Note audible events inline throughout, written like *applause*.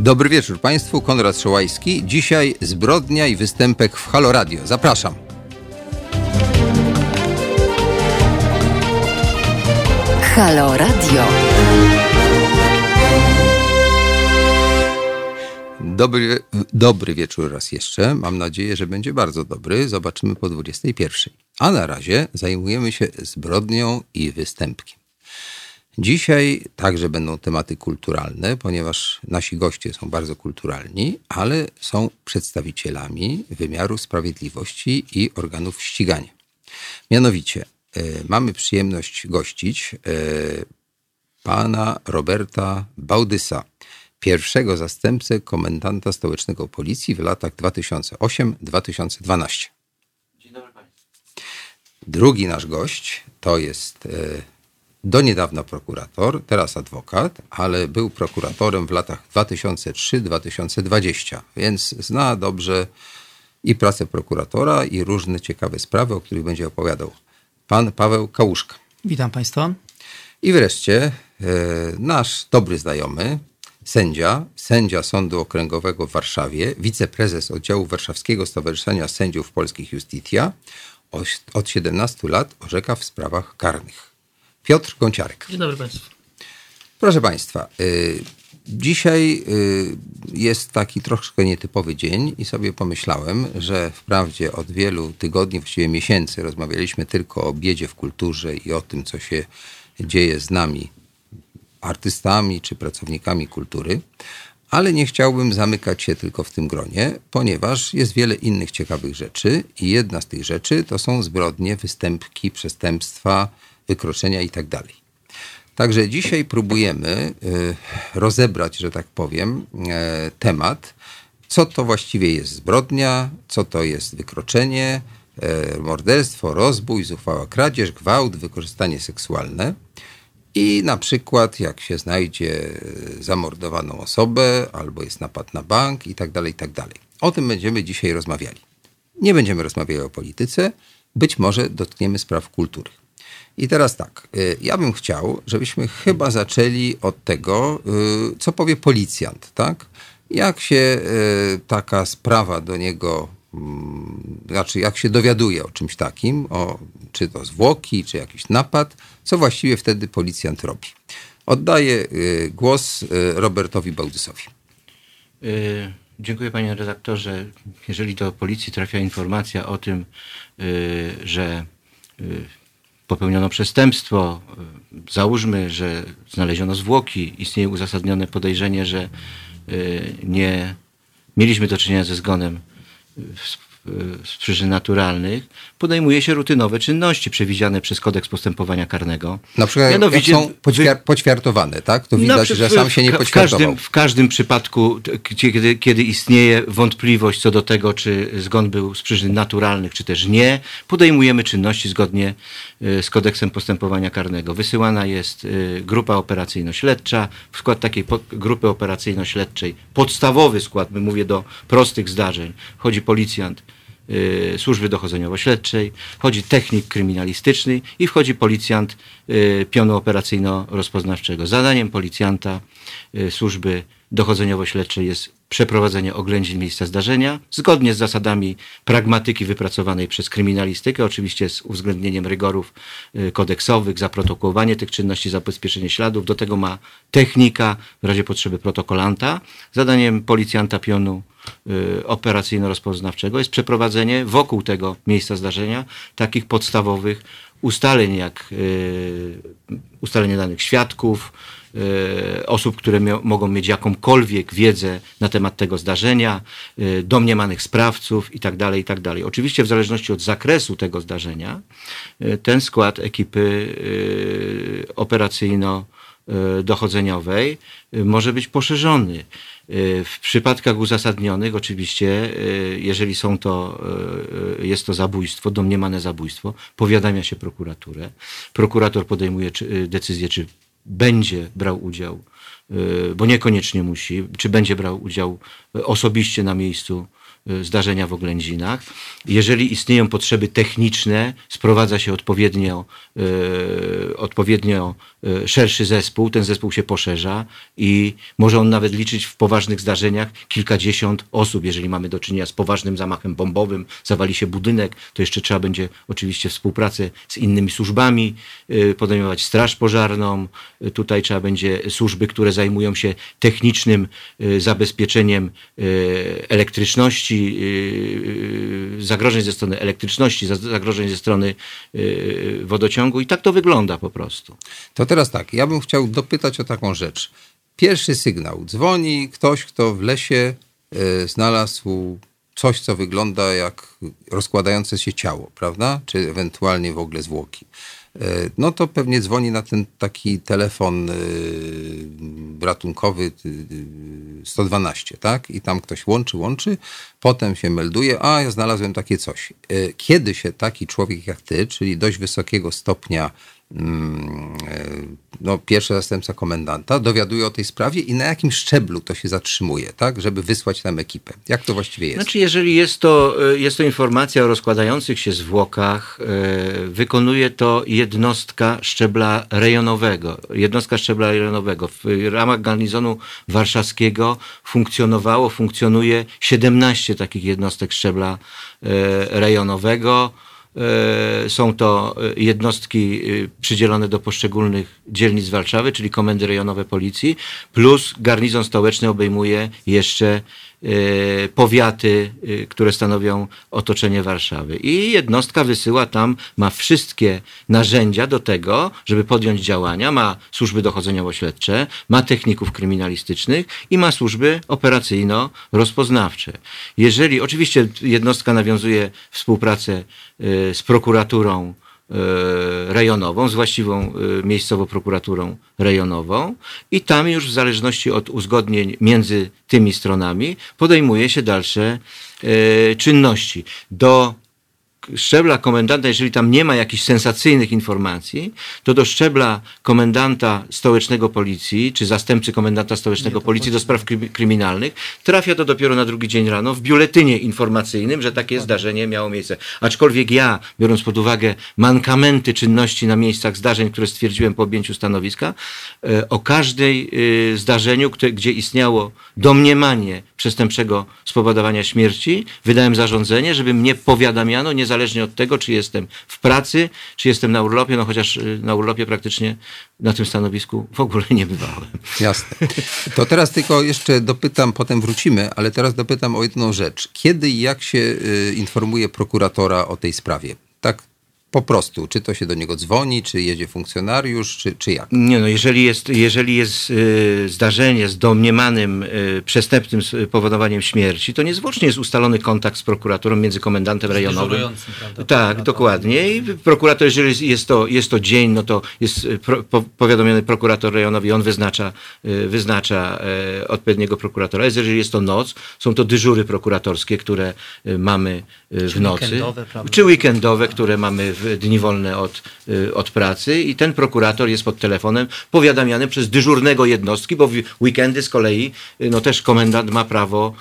Dobry wieczór Państwu, Konrad Szołajski. Dzisiaj zbrodnia i występek w Halo Radio. Zapraszam. Halo Radio. Dobry, dobry wieczór raz jeszcze. Mam nadzieję, że będzie bardzo dobry. Zobaczymy po 21. A na razie zajmujemy się zbrodnią i występkiem. Dzisiaj także będą tematy kulturalne, ponieważ nasi goście są bardzo kulturalni, ale są przedstawicielami wymiaru sprawiedliwości i organów ścigania. Mianowicie e, mamy przyjemność gościć e, pana Roberta Baudysa, pierwszego zastępcę komendanta stołecznego policji w latach 2008-2012. Dzień dobry Państwu. Drugi nasz gość to jest e, do niedawna prokurator, teraz adwokat, ale był prokuratorem w latach 2003-2020, więc zna dobrze i pracę prokuratora, i różne ciekawe sprawy, o których będzie opowiadał pan Paweł Kałuszka. Witam Państwa. I wreszcie e, nasz dobry znajomy, sędzia, sędzia Sądu Okręgowego w Warszawie, wiceprezes oddziału Warszawskiego Stowarzyszenia Sędziów Polskich Justitia, od- od 17 lat orzeka w sprawach karnych. Piotr Gąciarek. Dzień dobry Państwu. Proszę Państwa, y, dzisiaj y, jest taki troszkę nietypowy dzień i sobie pomyślałem, że wprawdzie od wielu tygodni, właściwie miesięcy rozmawialiśmy tylko o biedzie w kulturze i o tym, co się dzieje z nami, artystami czy pracownikami kultury, ale nie chciałbym zamykać się tylko w tym gronie, ponieważ jest wiele innych ciekawych rzeczy i jedna z tych rzeczy to są zbrodnie, występki, przestępstwa, wykroczenia itd. Także dzisiaj próbujemy y, rozebrać, że tak powiem, e, temat, co to właściwie jest zbrodnia, co to jest wykroczenie, e, morderstwo, rozbój, zuchwała kradzież, gwałt, wykorzystanie seksualne. I na przykład, jak się znajdzie e, zamordowaną osobę, albo jest napad na bank i tak dalej, i tak dalej. O tym będziemy dzisiaj rozmawiali. Nie będziemy rozmawiali o polityce, być może dotkniemy spraw kultury. I teraz tak, y, ja bym chciał, żebyśmy chyba zaczęli od tego, y, co powie policjant, tak? Jak się y, taka sprawa do niego, mm, znaczy jak się dowiaduje o czymś takim, o, czy to zwłoki, czy jakiś napad, co właściwie wtedy policjant robi. Oddaję głos Robertowi Bałdysowi. Dziękuję Panie redaktorze. Jeżeli do policji trafia informacja o tym, że popełniono przestępstwo, y, załóżmy, że znaleziono zwłoki, istnieje uzasadnione podejrzenie, że y, nie mieliśmy do czynienia ze zgonem z przyczyn naturalnych, podejmuje się rutynowe czynności przewidziane przez kodeks postępowania karnego. Na przykład Mianowicie są poćwiar- poćwiartowane, tak? To widać, No, przy- że sam się nie ka- w poćwiartował. każdym, w każdym przypadku, kiedy, kiedy istnieje wątpliwość co do tego, czy zgon był z przyczyn naturalnych, czy też nie, podejmujemy czynności zgodnie y, z kodeksem postępowania karnego. Wysyłana jest y, grupa operacyjno-śledcza. W skład takiej grupy operacyjno-śledczej, podstawowy skład, my mówię do prostych zdarzeń, wchodzi policjant, y, służby dochodzeniowo-śledczej, wchodzi technik kryminalistyczny i wchodzi policjant y, pionu operacyjno-rozpoznawczego. Zadaniem policjanta y, służby dochodzeniowo-śledczej jest przeprowadzenie oględzin miejsca zdarzenia, zgodnie z zasadami pragmatyki wypracowanej przez kryminalistykę, oczywiście z uwzględnieniem rygorów y, kodeksowych, zaprotokołowanie tych czynności, zabezpieczenie śladów. Do tego ma technika, w razie potrzeby protokolanta. Zadaniem policjanta pionu y, operacyjno-rozpoznawczego jest przeprowadzenie wokół tego miejsca zdarzenia takich podstawowych ustaleń, jak y, ustalenie danych świadków, y, osób, które mogą mieć jakąkolwiek wiedzę na temat tego zdarzenia, y, domniemanych sprawców itd., itd. Oczywiście w zależności od zakresu tego zdarzenia, y, ten skład ekipy y, operacyjno y, dochodzeniowej y, może być poszerzony. Y, W przypadkach uzasadnionych, oczywiście, y, jeżeli są to, y, jest to zabójstwo, domniemane zabójstwo, powiadamia się prokuraturę. Prokurator podejmuje decyzję, czy będzie brał udział, bo niekoniecznie musi, czy będzie brał udział osobiście na miejscu zdarzenia w oględzinach. Jeżeli istnieją potrzeby techniczne, sprowadza się odpowiednio, y, odpowiednio y, szerszy zespół, ten zespół się poszerza i może on nawet liczyć w poważnych zdarzeniach kilkadziesiąt osób. Jeżeli mamy do czynienia z poważnym zamachem bombowym, zawali się budynek, to jeszcze trzeba będzie oczywiście współpracę z innymi służbami y, podejmować, straż pożarną, y, tutaj trzeba będzie służby, które zajmują się technicznym y, zabezpieczeniem y, elektryczności, y, y, zagrożeń ze strony elektryczności, za- zagrożeń ze strony y, wodociągu i tak to wygląda po prostu. To teraz tak, ja bym chciał dopytać o taką rzecz. Pierwszy sygnał. Dzwoni ktoś, kto w lesie e, znalazł coś, co wygląda jak rozkładające się ciało, prawda? Czy ewentualnie w ogóle zwłoki. E, no to pewnie dzwoni na ten taki telefon e, ratunkowy e, 112, tak? I tam ktoś łączy, łączy, potem się melduje, a ja znalazłem takie coś. E, Kiedy się taki człowiek jak ty, czyli dość wysokiego stopnia no, pierwszy zastępca komendanta dowiaduje o tej sprawie i na jakim szczeblu to się zatrzymuje, tak, żeby wysłać tam ekipę. Jak to właściwie jest? Znaczy, jeżeli jest to, y, jest to informacja o rozkładających się zwłokach, y, wykonuje to jednostka szczebla rejonowego. Jednostka szczebla rejonowego. W ramach garnizonu warszawskiego funkcjonowało, funkcjonuje 17 takich jednostek szczebla rejonowego. E, Są to e, jednostki e, przydzielone do poszczególnych dzielnic Warszawy, czyli komendy rejonowe policji, plus garnizon stołeczny obejmuje jeszcze powiaty, e, które stanowią otoczenie Warszawy. I jednostka wysyła tam, ma wszystkie narzędzia do tego, żeby podjąć działania, ma służby dochodzeniowo-śledcze, ma techników kryminalistycznych i ma służby operacyjno-rozpoznawcze. Jeżeli, oczywiście jednostka nawiązuje współpracę e, z prokuraturą rejonową, z właściwą e, miejscowo prokuraturą rejonową i tam już w zależności od uzgodnień między tymi stronami podejmuje się dalsze e, czynności. Do szczebla komendanta, jeżeli tam nie ma jakichś sensacyjnych informacji, to do szczebla komendanta stołecznego policji, czy zastępcy komendanta stołecznego policji do spraw krymi- kryminalnych, trafia to dopiero na drugi dzień rano w biuletynie informacyjnym, że takie zdarzenie miało miejsce. Aczkolwiek ja, biorąc pod uwagę mankamenty czynności na miejscach zdarzeń, które stwierdziłem po objęciu stanowiska, e, o każdej e, zdarzeniu, gdzie istniało domniemanie przestępczego spowodowania śmierci, wydałem zarządzenie, żeby mnie powiadamiano, niezależnie od tego, czy jestem w pracy, czy jestem na urlopie, no chociaż y, na urlopie praktycznie na tym stanowisku w ogóle nie bywałem. Jasne. To teraz tylko jeszcze dopytam, potem wrócimy, ale teraz dopytam o jedną rzecz. Kiedy i jak się y, informuje prokuratora o tej sprawie? Tak po prostu. Czy to się do niego dzwoni, czy jedzie funkcjonariusz, czy, czy jak? Nie no, jeżeli jest, jeżeli jest y, zdarzenie z domniemanym y, przestępczym powodowaniem śmierci, to niezwłocznie jest ustalony kontakt z prokuratorem między komendantem rejonowym. prawda, Tak, dokładnie. I prokurator, jeżeli jest- to, jest to dzień, no to jest y, pro, po, powiadomiony prokurator rejonowy, on wyznacza, wyznacza odpowiedniego prokuratora. Jeżeli jest to noc, są to dyżury prokuratorskie, które mamy w Czy nocy. weekendowe, prawda? Czy weekendowe, które mamy w dni wolne od, y, od pracy i ten prokurator jest pod telefonem powiadamiany przez dyżurnego jednostki, bo w weekendy z kolei y, no też komendant ma prawo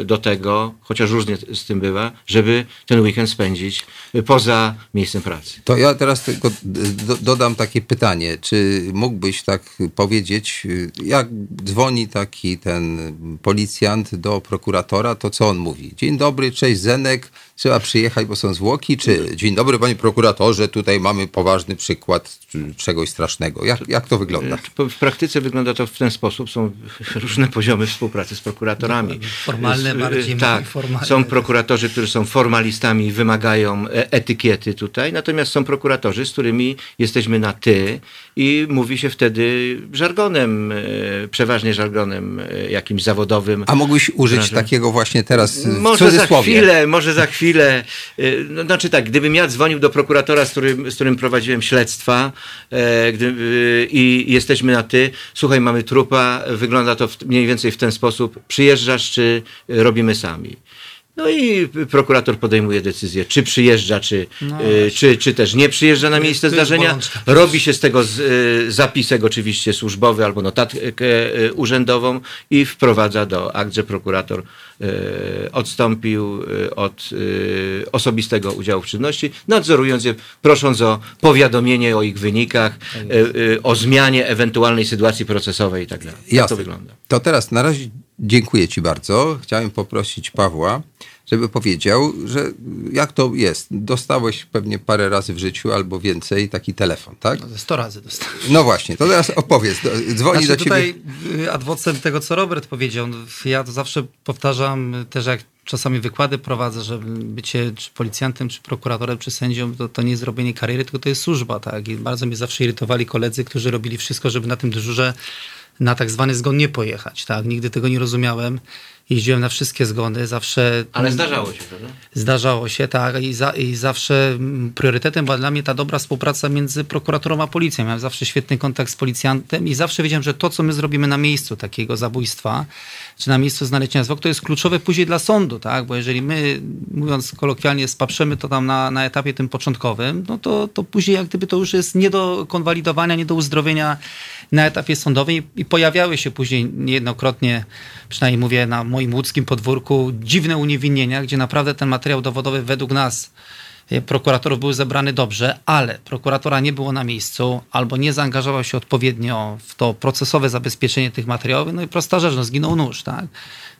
y, do tego, chociaż różnie z tym bywa, żeby ten weekend spędzić poza miejscem pracy. To ja teraz tylko do, dodam takie pytanie. Czy mógłbyś tak powiedzieć, jak dzwoni taki ten policjant do prokuratora, to co on mówi? Dzień dobry, cześć Zenek, trzeba przyjechać, bo są zwłoki, czy dzień dobry panie prokuratorze, tutaj mamy poważny przykład czegoś strasznego. Jak, jak to wygląda? W praktyce wygląda to w ten sposób. Są różne poziomy współpracy z prokuratorami. Formalne bardziej, Tak. mniej formalne. Są prokuratorzy, którzy są formalistami i wymagają e, etykiety tutaj, natomiast są prokuratorzy, z którymi jesteśmy na ty i mówi się wtedy żargonem, e, przeważnie żargonem e, jakimś zawodowym. A mógłbyś użyć Proszę. takiego właśnie teraz y, w Może za cudzysłowie? chwilę, może za chwilę. No, znaczy tak, gdybym ja dzwonił do prokuratora, z którym, z którym prowadziłem śledztwa e, gdy, i jesteśmy na ty, słuchaj, mamy trupa, wygląda to w, mniej więcej w ten sposób, przyjeżdżasz czy robimy sami. No i prokurator podejmuje decyzję, czy przyjeżdża, czy, No y, czy, czy też nie przyjeżdża na miejsce zdarzenia. Robi się z tego z, y, zapisek oczywiście służbowy albo notatkę y, urzędową i wprowadza do akt, że prokurator odstąpił od osobistego udziału w czynności, nadzorując je, prosząc o powiadomienie o ich wynikach, o zmianie ewentualnej sytuacji procesowej i tak dalej. Tak to wygląda. To teraz na razie dziękuję Ci bardzo. Chciałem poprosić Pawła, żeby powiedział, że jak to jest. Dostałeś pewnie parę razy w życiu albo więcej taki telefon, tak? No, ze 100 razy dostałem. No właśnie, to teraz opowiedz. Do- Dzwoni Znaczy do Ciebie. tutaj y, adwocem tego, co Robert powiedział, no, ja to zawsze powtarzam y, też jak czasami wykłady prowadzę, że bycie czy policjantem, czy prokuratorem, czy sędzią, to, to nie jest robienie kariery, tylko to jest służba, tak? I bardzo mnie zawsze irytowali koledzy, którzy robili wszystko, żeby na tym dyżurze na tak zwany zgon nie pojechać, tak? Nigdy tego nie rozumiałem. Jeździłem na wszystkie zgony, zawsze... Ale zdarzało się, prawda? Zdarzało się, tak. I, za, I zawsze mm, priorytetem była dla mnie ta dobra współpraca między prokuratorą a policją. Miałem zawsze świetny kontakt z policjantem i zawsze wiedziałem, że to, co my zrobimy na miejscu takiego zabójstwa, czy na miejscu znalezienia zwłok, to jest kluczowe później dla sądu, tak? Bo jeżeli my, mówiąc kolokwialnie, spaprzemy to tam na, na etapie tym początkowym, no to, to później jak gdyby to już jest nie do konwalidowania, nie do uzdrowienia na etapie sądowym i, pojawiały się później niejednokrotnie, przynajmniej mówię na moim łódzkim podwórku, dziwne uniewinnienia, gdzie naprawdę ten materiał dowodowy według nas prokuratorów był zebrany dobrze, ale prokuratora nie było na miejscu albo nie zaangażował się odpowiednio w to procesowe zabezpieczenie tych materiałów, no i prosta rzecz, no zginął nóż, tak?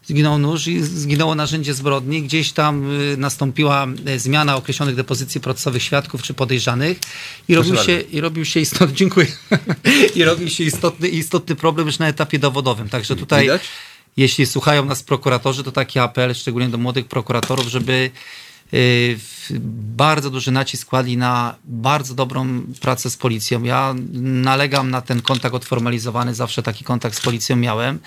Zginął nóż i zginęło narzędzie zbrodni. Gdzieś tam y, nastąpiła e, zmiana określonych depozycji procesowych świadków czy podejrzanych i robił bardzo. się, i robił się istotny, *laughs* dziękuję, i robił się istotny, istotny problem już na etapie dowodowym. Także tutaj Widać? jeśli słuchają nas prokuratorzy, to taki apel, szczególnie do młodych prokuratorów, żeby y, bardzo duży nacisk kładli na bardzo dobrą pracę z policją. Ja nalegam na ten kontakt odformalizowany, zawsze taki kontakt z policją miałem.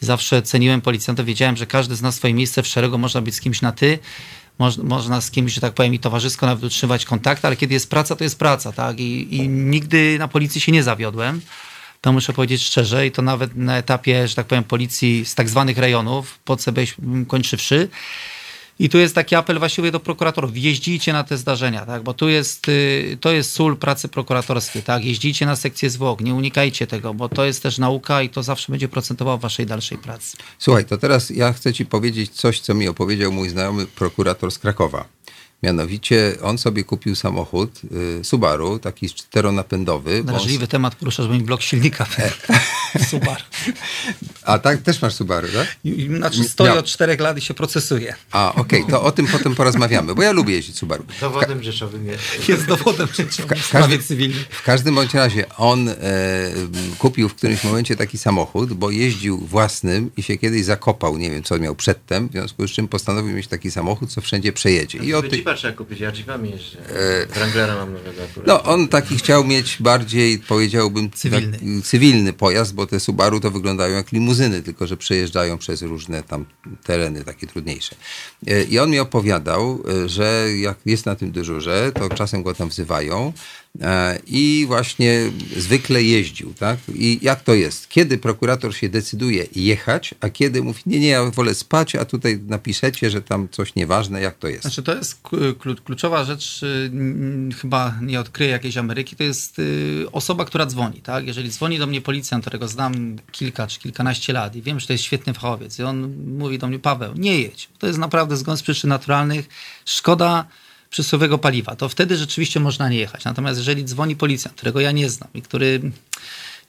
Zawsze ceniłem policjantów, wiedziałem, że każdy z nas swoje miejsce w szeregu można być z kimś na ty. Moż, można z kimś, że tak powiem, i towarzysko nawet utrzymywać kontakt, ale kiedy jest praca, to jest praca, tak? I, I nigdy na policji się nie zawiodłem. To muszę powiedzieć szczerze i to nawet na etapie, że tak powiem, policji z tak zwanych rejonów, po CB kończywszy. I tu jest taki apel właściwie do prokuratorów. Jeździcie na te zdarzenia, tak? bo tu jest, y, to jest sól pracy prokuratorskiej. Tak? Jeździcie na sekcję zwłok, nie unikajcie tego, bo to jest też nauka i to zawsze będzie procentowało waszej dalszej pracy. Słuchaj, to teraz ja chcę ci powiedzieć coś, co mi opowiedział mój znajomy prokurator z Krakowa. Mianowicie on sobie kupił samochód y, Subaru, taki czteronapędowy. bo on- Drażliwy temat poruszasz, mi blok silnika *laughs* Super. *laughs* A tak, też masz Subaru, tak? Znaczy stoi Miał- od czterech lat i się procesuje. A, okej, to o tym potem porozmawiamy, bo ja lubię jeździć Subaru. *laughs* Dowodem rzeczowym jest. Jest dowodem rzeczowym w cywilnej. W każdym bądź razie on e, kupił w którymś momencie taki samochód, bo jeździł własnym i się kiedyś zakopał, nie wiem co miał przedtem, w związku z czym postanowił mieć taki samochód, co wszędzie przejedzie. I o ty, Jeepa trzeba kupić, ja jeepami jeżdżę. Wranglera mam nowego akurat. no on taki chciał mieć bardziej, powiedziałbym, Cywilny. taki cywilny pojazd, bo te Subaru to wyglądają jak limuzyny, tylko że przejeżdżają przez różne tam tereny takie trudniejsze. E, I on mi opowiadał, e, że jak jest na tym dyżurze, to czasem go tam wzywają e, i właśnie zwykle jeździł, tak? I jak to jest? Kiedy prokurator się decyduje jechać, a kiedy mówi, nie, nie, ja wolę spać, a tutaj napiszecie, że tam coś nieważne, jak to jest? Znaczy to jest klu- kluczowa rzecz, y, chyba nie odkryję jakiejś Ameryki, to jest y, osoba, która dzwoni, tak? Jeżeli dzwoni do mnie policjant, którego znam kilka czy kilkanaście lat i wiem, że to jest świetny fachowiec i on mówi do mnie, Paweł, nie jedź, to jest naprawdę zgon z przyczyn naturalnych, szkoda przysłowiowego paliwa, to wtedy rzeczywiście można nie jechać. Natomiast jeżeli dzwoni policjant, którego ja nie znam i który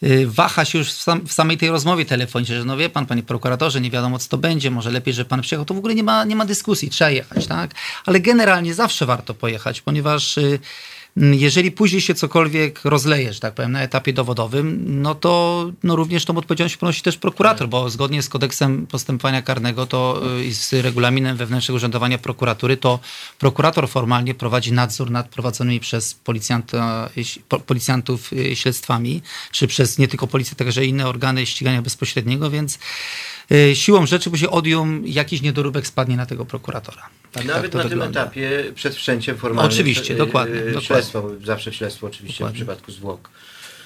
y, waha się już w, sam, w samej tej rozmowie telefonicznej, że no wie pan, panie prokuratorze, nie wiadomo co to będzie, może lepiej, że pan przyjechał, to w ogóle nie ma, nie ma dyskusji, trzeba jechać, tak? Ale generalnie zawsze warto pojechać, ponieważ y, jeżeli później się cokolwiek rozleje, że tak powiem, na etapie dowodowym, no to no również tą odpowiedzialność ponosi też prokurator, bo zgodnie z kodeksem postępowania karnego to y, i z regulaminem wewnętrznego urzędowania prokuratury, to prokurator formalnie prowadzi nadzór nad prowadzonymi przez policjanta, y, po- policjantów y, śledztwami, czy przez nie tylko policję, także inne organy ścigania bezpośredniego, więc y, siłą rzeczy później odium jakiś niedoróbek spadnie na tego prokuratora. Tak, Nawet tak na tym wygląda. etapie przed wszczęciem formalnym. Oczywiście, dokładnie, e, dokładnie. Śledztwo, zawsze śledztwo oczywiście Dokładnie. w przypadku zwłok.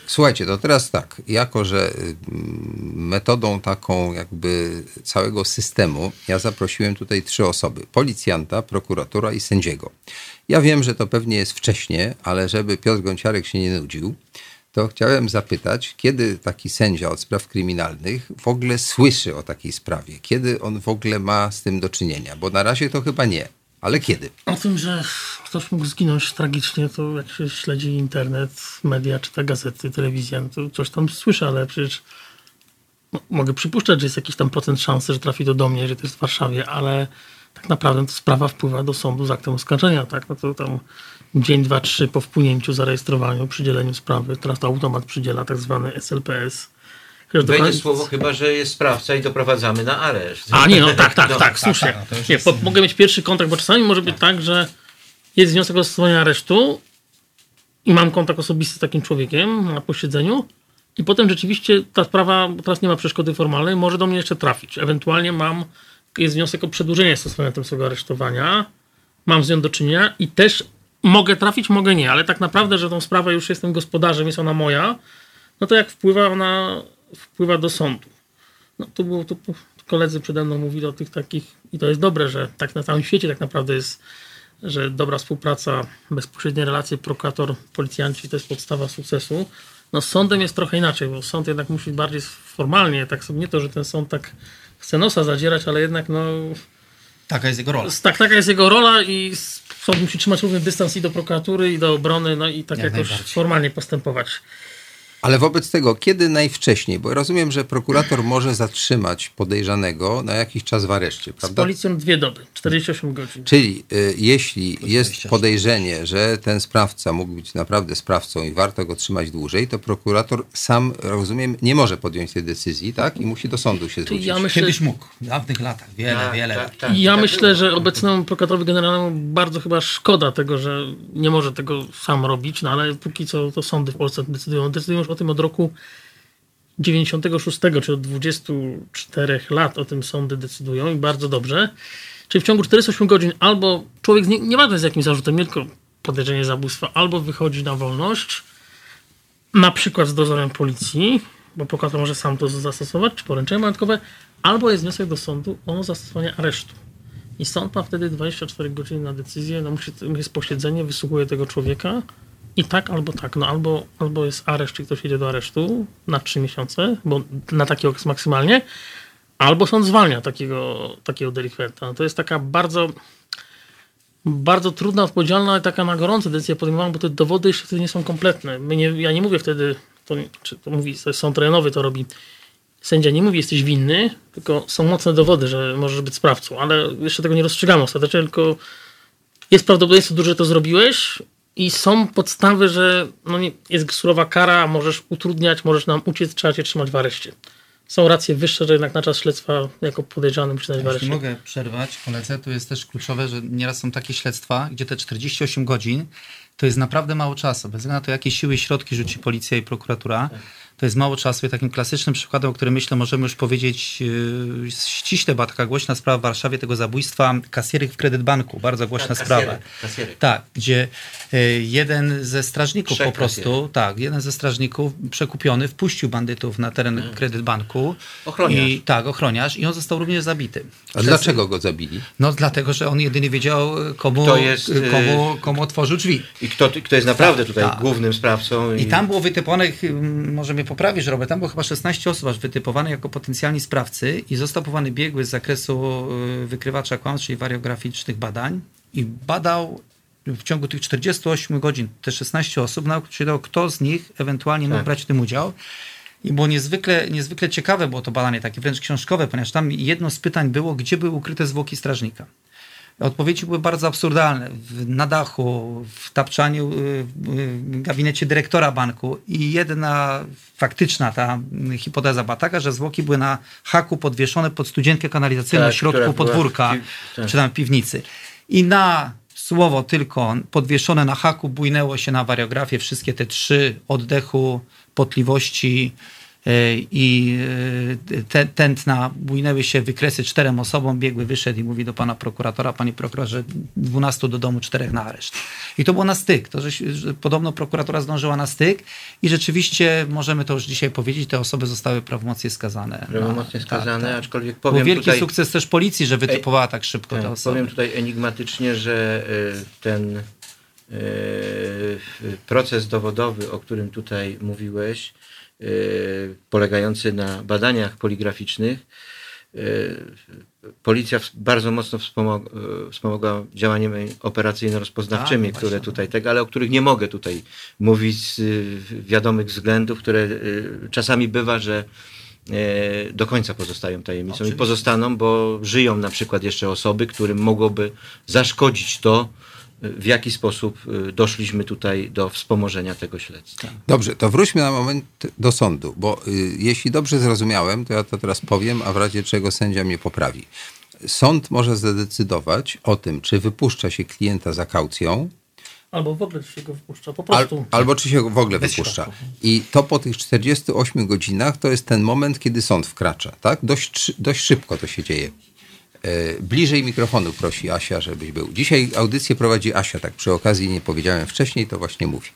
Słuchajcie, to teraz tak, jako że y, metodą taką jakby całego systemu ja zaprosiłem tutaj trzy osoby. Policjanta, prokuratora i sędziego. Ja wiem, że to pewnie jest wcześnie, ale żeby Piotr Gąciarek się nie nudził, to chciałem zapytać, kiedy taki sędzia od spraw kryminalnych w ogóle słyszy o takiej sprawie? Kiedy on w ogóle ma z tym do czynienia? Bo na razie to chyba nie. Ale kiedy? O tym, że ktoś mógł zginąć tragicznie, to jak się śledzi internet, media, czyta gazety, telewizja, no to coś tam słyszę, ale przecież no, mogę przypuszczać, że jest jakiś tam procent szansy, że trafi to do mnie, że to jest w Warszawie, ale tak naprawdę to sprawa wpływa do sądu z aktem oskarżenia, tak? No to tam dzień, dwa, trzy po wpłynięciu, zarejestrowaniu, przydzieleniu sprawy. Teraz to automat przydziela tak zwany SLPS. Będzie końca- słowo chyba, że jest sprawca i doprowadzamy na areszt. A nie, no tak, tak, *laughs* No, tak, słusznie. tak, no nie, po, mogę mieć pierwszy kontakt, bo czasami może być tak, że jest wniosek o zastosowanie aresztu i mam kontakt osobisty z takim człowiekiem na posiedzeniu i potem rzeczywiście ta sprawa, bo teraz nie ma przeszkody formalnej, może do mnie jeszcze trafić. Ewentualnie mam, jest wniosek o przedłużenie stosowania tego aresztowania, mam z nią do czynienia i też mogę trafić, mogę nie, ale tak naprawdę, że tą sprawę już jestem gospodarzem, jest ona moja, no to jak wpływa ona, wpływa do sądu. No to było, to, to koledzy przede mną mówili o tych takich, i to jest dobre, że tak na całym świecie tak naprawdę jest, że dobra współpraca, bezpośrednie relacje prokurator, policjanci to jest podstawa sukcesu. No z sądem jest trochę inaczej, bo sąd jednak musi bardziej formalnie, tak sobie nie to, że ten sąd tak chce nosa zadzierać, ale jednak no Taka jest jego rola. tak, taka jest jego rola i sąd musi trzymać równy dystans i do prokuratury, i do obrony, no i tak Jak jakoś formalnie postępować. Ale wobec tego, kiedy najwcześniej? Bo rozumiem, że prokurator może zatrzymać podejrzanego na jakiś czas w areszcie, Z prawda? policją dwie doby, 48 godzin. Czyli y, jeśli jest 24. podejrzenie, że ten sprawca mógł być naprawdę sprawcą i warto go trzymać dłużej, to prokurator sam, rozumiem, nie może podjąć tej decyzji, tak? I musi do sądu się zwrócić. ja myślę, Kiedyś mógł, w dawnych latach, wiele, Tak, wiele tak, lat. tak. ja Tak myślę, że obecnemu prokuratorowi generalnemu bardzo chyba szkoda tego, że nie może tego sam robić, no ale póki co to sądy w Polsce decydują. Decydują już o tym od roku 96, czy od 24 lat o tym sądy decydują i bardzo dobrze. Czyli w ciągu 48 godzin albo człowiek, nie, nieważne z jakim zarzutem, nie tylko podejrzenie zabójstwa, albo wychodzi na wolność, na przykład z dozorem policji, bo prokurator może sam to zastosować, czy poręczenie majątkowe, albo jest wniosek do sądu o zastosowanie aresztu. I sąd ma wtedy 24 godziny na decyzję, no musi, jest posiedzenie, wysłuchuje tego człowieka i tak albo tak, no albo, albo jest areszt, czy ktoś idzie do aresztu na 3 miesiące, bo na taki okres maksymalnie, albo sąd zwalnia takiego, takiego delikwenta. No to jest taka bardzo bardzo trudna, odpowiedzialna i taka na gorąco decyzja podejmowana, bo te dowody jeszcze wtedy nie są kompletne. My nie, ja nie mówię wtedy, to, czy to mówi, to sąd rejonowy to robi, sędzia nie mówi jesteś winny, tylko są mocne dowody, że możesz być sprawcą, ale jeszcze tego nie rozstrzygamy ostatecznie, tylko jest prawdopodobieństwo duże, że to zrobiłeś i są podstawy, że no nie, jest surowa kara, możesz utrudniać, możesz nam uciec, trzeba cię trzymać w areszcie. Są racje wyższe, że jednak na czas śledztwa jako podejrzany musi znaleźć w areszcie. mogę przerwać koledze, to jest też kluczowe, że nieraz są takie śledztwa, gdzie te 48 godzin to jest naprawdę mało czasu. Bez względu na to, jakie siły i środki rzuci policja i prokuratura, to jest mało czasu. I takim klasycznym przykładem, o którym myślę, możemy już powiedzieć yy, ściśle, była taka głośna sprawa w Warszawie tego zabójstwa kasjerek w kredytbanku. Bardzo głośna Tak, sprawa. kasjerek, kasjerek. Tak, gdzie y, jeden ze strażników Trzech po prostu, kasjerek. tak, jeden ze strażników przekupiony wpuścił bandytów na teren kredytbanku. Ochroniarz. I, tak, ochroniarz. I on został również zabity. A Przez- dlaczego go zabili? No dlatego, że on jedynie wiedział, komu, Kto jest, y- komu, komu otworzył drzwi. I kto, kto jest naprawdę tutaj tak. głównym sprawcą. I tam było wytypowanych, ym, może mnie poprawisz, Robert, tam było chyba 16 osób aż wytypowane jako potencjalni sprawcy i został powołany biegły z zakresu y, wykrywacza kłamstw, czyli wariograficznych badań i badał w ciągu tych 48 godzin te 16 osób, nauczył, kto z nich ewentualnie mógł Tak. brać w tym udział. I było niezwykle, niezwykle ciekawe było to badanie, takie wręcz książkowe, ponieważ tam jedno z pytań było, gdzie były ukryte zwłoki strażnika. Odpowiedzi były bardzo absurdalne. W, na dachu, w tapczaniu, y, w gabinecie dyrektora banku i jedna faktyczna ta y, hipoteza była taka, że zwłoki były na haku podwieszone pod studzienkę kanalizacyjną Tak, w środku podwórka, w tak. czy tam w piwnicy. I na słowo tylko podwieszone na haku bujnęło się na wariografię wszystkie te trzy oddechu, potliwości, i e, te, tętna bujnęły się wykresy czterem osobom, biegły, wyszedł i mówi do pana prokuratora, panie prokuratorze, 12 do domu, czterech na areszt. I to było na styk. To, że, że podobno prokuratura zdążyła na styk i rzeczywiście możemy to już dzisiaj powiedzieć, te osoby zostały prawomocnie skazane. Prawomocnie Na- skazane, tak, tak. aczkolwiek Był powiem wielki tutaj... sukces też policji, że wytypowała tak szybko te Tak, osoby. Powiem tutaj enigmatycznie, że ten proces dowodowy, o którym tutaj mówiłeś, polegający na badaniach poligraficznych, y, policja bardzo mocno y, wspomogła działaniem operacyjno-rozpoznawczymi, Tak, które właśnie. tutaj tego, ale o których nie mogę tutaj mówić z y, wiadomych względów, które y, czasami bywa, że do końca pozostają tajemnicą i Oczywiście. pozostaną, bo żyją na przykład jeszcze osoby, którym mogłoby zaszkodzić to, w jaki sposób e, doszliśmy tutaj do wspomożenia tego śledztwa. Dobrze, to wróćmy na moment do sądu, bo y, jeśli dobrze zrozumiałem, to ja to teraz powiem, a w razie czego sędzia mnie poprawi. Sąd może zadecydować o tym, czy wypuszcza się klienta za kaucją, Albo w ogóle się go wpuszcza, po al, prostu. albo czy się w ogóle Bez wypuszcza. środków. I to po tych 48 godzinach to jest ten moment, kiedy sąd wkracza. Tak? Dość, dość szybko to się dzieje. E, Bliżej mikrofonu prosi Asia, żebyś był. Dzisiaj audycję prowadzi Asia, tak przy okazji nie powiedziałem wcześniej, to właśnie mówi.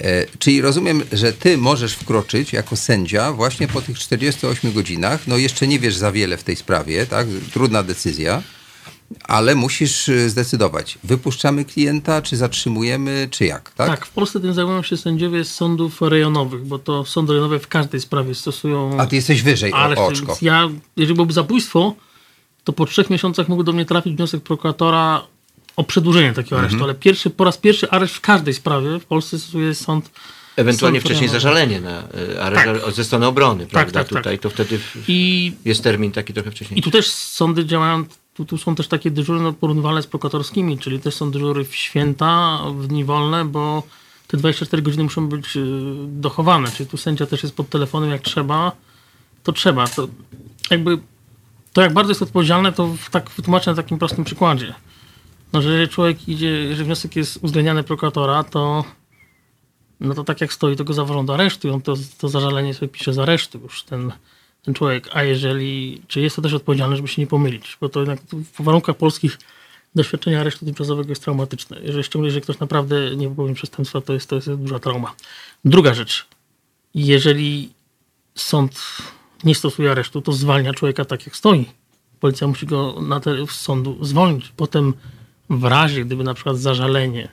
E, Czyli rozumiem, że ty możesz wkroczyć jako sędzia właśnie po tych 48 godzinach. No jeszcze nie wiesz za wiele w tej sprawie, tak? Trudna decyzja. Ale musisz y, zdecydować, wypuszczamy klienta, czy zatrzymujemy, czy jak, tak? Tak, w Polsce tym zajmują się sędziowie z sądów rejonowych, bo to sądy rejonowe w każdej sprawie stosują A ty jesteś wyżej o, areszt. o oczko. Ja, jeżeli byłoby zabójstwo, to po trzech miesiącach mógł do mnie trafić wniosek prokuratora o przedłużenie takiego aresztu, Mhm. ale pierwszy, po raz pierwszy areszt w każdej sprawie w Polsce stosuje sąd Ewentualnie Sąd wcześniej zażalenie na e, areszt ze strony obrony, prawda? tak, tak. Tutaj to wtedy i jest termin taki trochę wcześniej. I tu też sądy działają, tu, tu są też takie dyżury no, porównywalne z prokuratorskimi, czyli też są dyżury w święta, w dni wolne, bo te 24 godziny muszą być y, dochowane, czyli tu sędzia też jest pod telefonem jak trzeba, to trzeba. To jakby to jak bardzo jest odpowiedzialne, to tak wytłumaczę na takim prostym przykładzie. No, że jeżeli człowiek idzie, jeżeli wniosek jest uwzględniany prokuratora, to no to tak jak stoi, to go zawożą do aresztu i on to, to zażalenie sobie pisze z aresztu już ten, ten człowiek. A jeżeli, czy jest to też odpowiedzialne, żeby się nie pomylić, bo to jednak w warunkach polskich doświadczenie aresztu tymczasowego jest traumatyczne. Jeżeli ściągnie, że ktoś naprawdę nie popełnił przestępstwa, to jest, to jest duża trauma. Druga rzecz. Jeżeli sąd nie stosuje aresztu, to zwalnia człowieka tak jak stoi. Policja musi go na te, z sądu zwolnić. Potem w razie, gdyby na przykład zażalenie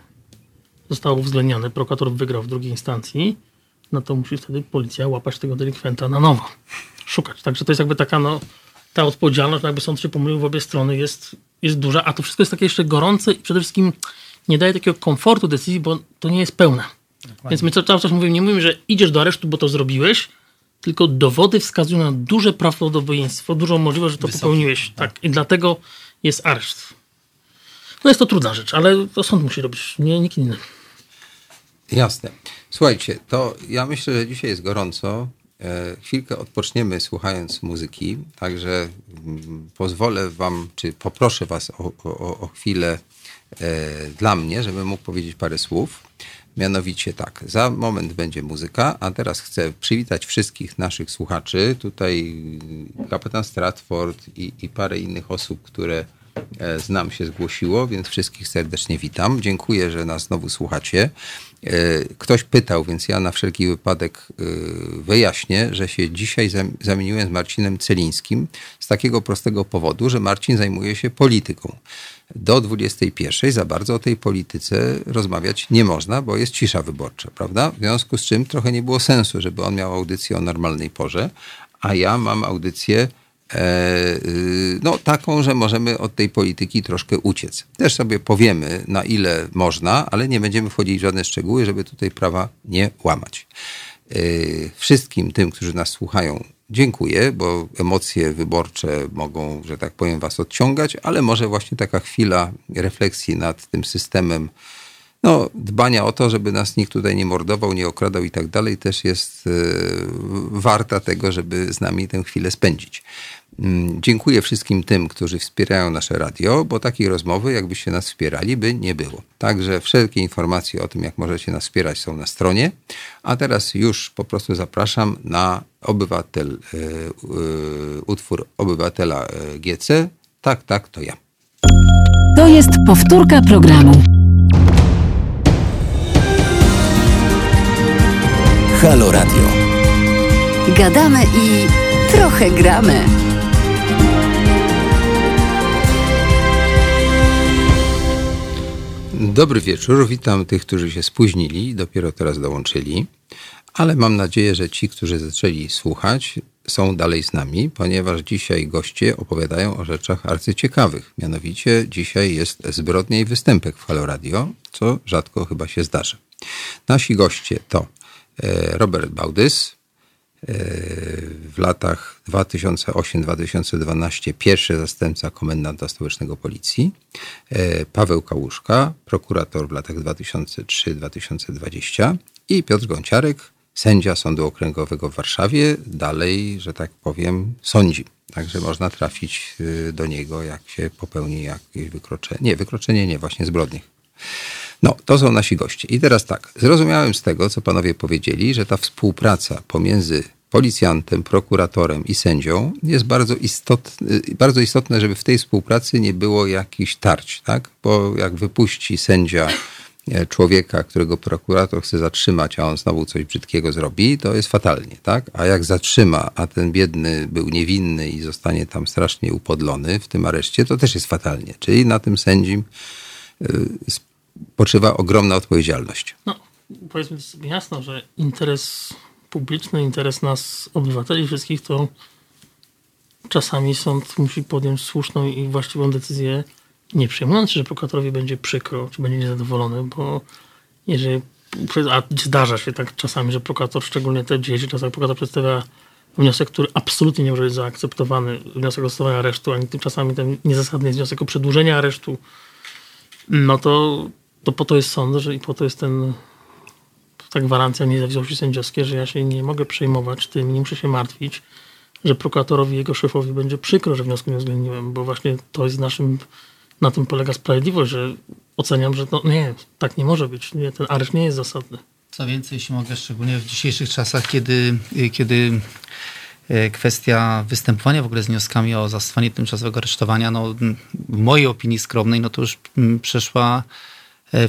zostało uwzględnione, prokurator wygrał w drugiej instancji, no to musi wtedy policja łapać tego delikwenta na nowo. Szukać. Także to jest jakby taka, no, ta odpowiedzialność, no jakby sąd się pomylił w obie strony, jest, jest duża, a to wszystko jest takie jeszcze gorące i przede wszystkim nie daje takiego komfortu decyzji, bo to nie jest pełne. Więc my cały czas mówimy, nie mówimy, że idziesz do aresztu, bo to zrobiłeś, tylko dowody wskazują na duże prawdopodobieństwo, dużą możliwość, że to Wysokie, popełniłeś. Tak. I dlatego jest areszt. No jest to trudna rzecz, ale to sąd musi robić, nie nikt inny. Jasne. Słuchajcie, to ja myślę, że dzisiaj jest gorąco. E, chwilkę odpoczniemy słuchając muzyki, także mm, pozwolę wam, czy poproszę was o, o, o chwilę e, dla mnie, żebym mógł powiedzieć parę słów. Mianowicie tak, za moment będzie muzyka, a teraz chcę przywitać wszystkich naszych słuchaczy. Tutaj kapitan Stratford i, i parę innych osób, które e, znam się zgłosiło, więc wszystkich serdecznie witam. Dziękuję, że nas znowu słuchacie. E, Ktoś pytał, więc ja na wszelki wypadek e, wyjaśnię, że się dzisiaj zam- zamieniłem z Marcinem Celińskim z takiego prostego powodu, że Marcin zajmuje się polityką. Do 21 za bardzo o tej polityce rozmawiać nie można, bo jest cisza wyborcza, prawda? W związku z czym trochę nie było sensu, żeby on miał audycję o normalnej porze, a ja mam audycję no, taką, że możemy od tej polityki troszkę uciec. Też sobie powiemy, na ile można, ale nie będziemy wchodzić w żadne szczegóły, żeby tutaj prawa nie łamać. Y, Wszystkim tym, którzy nas słuchają, dziękuję, bo emocje wyborcze mogą, że tak powiem, was odciągać, ale może właśnie taka chwila refleksji nad tym systemem no, dbania o to, żeby nas nikt tutaj nie mordował, nie okradał i tak dalej, też jest e, warta tego, żeby z nami tę chwilę spędzić. Mm, Dziękuję wszystkim tym, którzy wspierają nasze radio, bo takiej rozmowy, jakbyście nas wspierali, by nie było. Także wszelkie informacje o tym, jak możecie nas wspierać, są na stronie. A teraz już po prostu zapraszam na obywatel, e, e, utwór obywatela e, GC. Tak, tak, to ja. To jest powtórka programu. Halo Radio. Gadamy i trochę gramy. Dobry wieczór, witam tych, którzy się spóźnili dopiero teraz dołączyli, ale mam nadzieję, że ci, którzy zaczęli słuchać, są dalej z nami, ponieważ dzisiaj goście opowiadają o rzeczach arcyciekawych. Mianowicie dzisiaj jest zbrodnia i występek w Halo Radio, co rzadko chyba się zdarzy. Nasi goście to e, Robert Bałdys, e, w latach 2008-2012 pierwszy zastępca komendanta stołecznego policji, e, Paweł Kałuszka, prokurator w latach 2003-2020 i Piotr Gąciarek, sędzia Sądu Okręgowego w Warszawie, dalej, że tak powiem, sądzi. Także można trafić y, do niego, jak się popełni jakieś wykroczenie. Nie, wykroczenie nie, właśnie zbrodnie. No, to są nasi goście. I teraz tak, zrozumiałem z tego, co panowie powiedzieli, że ta współpraca pomiędzy policjantem, prokuratorem i sędzią jest bardzo, istotny, bardzo istotne, żeby w tej współpracy nie było jakichś tarć, tak? Bo jak wypuści sędzia e, człowieka, którego prokurator chce zatrzymać, a on znowu coś brzydkiego zrobi, to jest fatalnie, tak? A jak zatrzyma, a ten biedny był niewinny i zostanie tam strasznie upodlony w tym areszcie, to też jest fatalnie. Czyli na tym sędzim spoczywa ogromna odpowiedzialność. No, powiedzmy sobie jasno, że interes publiczny, interes nas, obywateli wszystkich, to czasami sąd musi podjąć słuszną i właściwą decyzję, nie przejmując się, że prokuratorowi będzie przykro, czy będzie niezadowolony, bo jeżeli, a zdarza się tak czasami, że prokurator, szczególnie te w dzisiejszych czasach, prokurator przedstawia wniosek, który absolutnie nie może być zaakceptowany, wniosek o stosowanie aresztu, ani tymczasami ten niezasadny jest wniosek o przedłużenie aresztu, no to, to po to jest sąd, że i po to jest ten ta gwarancja niezawisłości sędziowskiej, że ja się nie mogę przejmować tym, nie muszę się martwić, że prokuratorowi jego szefowi będzie przykro, że wniosku nie uwzględniłem, bo właśnie to jest naszym, na tym polega sprawiedliwość, że oceniam, że to nie, tak nie może być, nie, ten areszt nie jest zasadny. Co więcej, jeśli mogę, szczególnie w dzisiejszych czasach, kiedy, kiedy e, kwestia występowania w ogóle z wnioskami o zastosowanie tymczasowego aresztowania, no, w mojej opinii skromnej, no to już mm, przeszła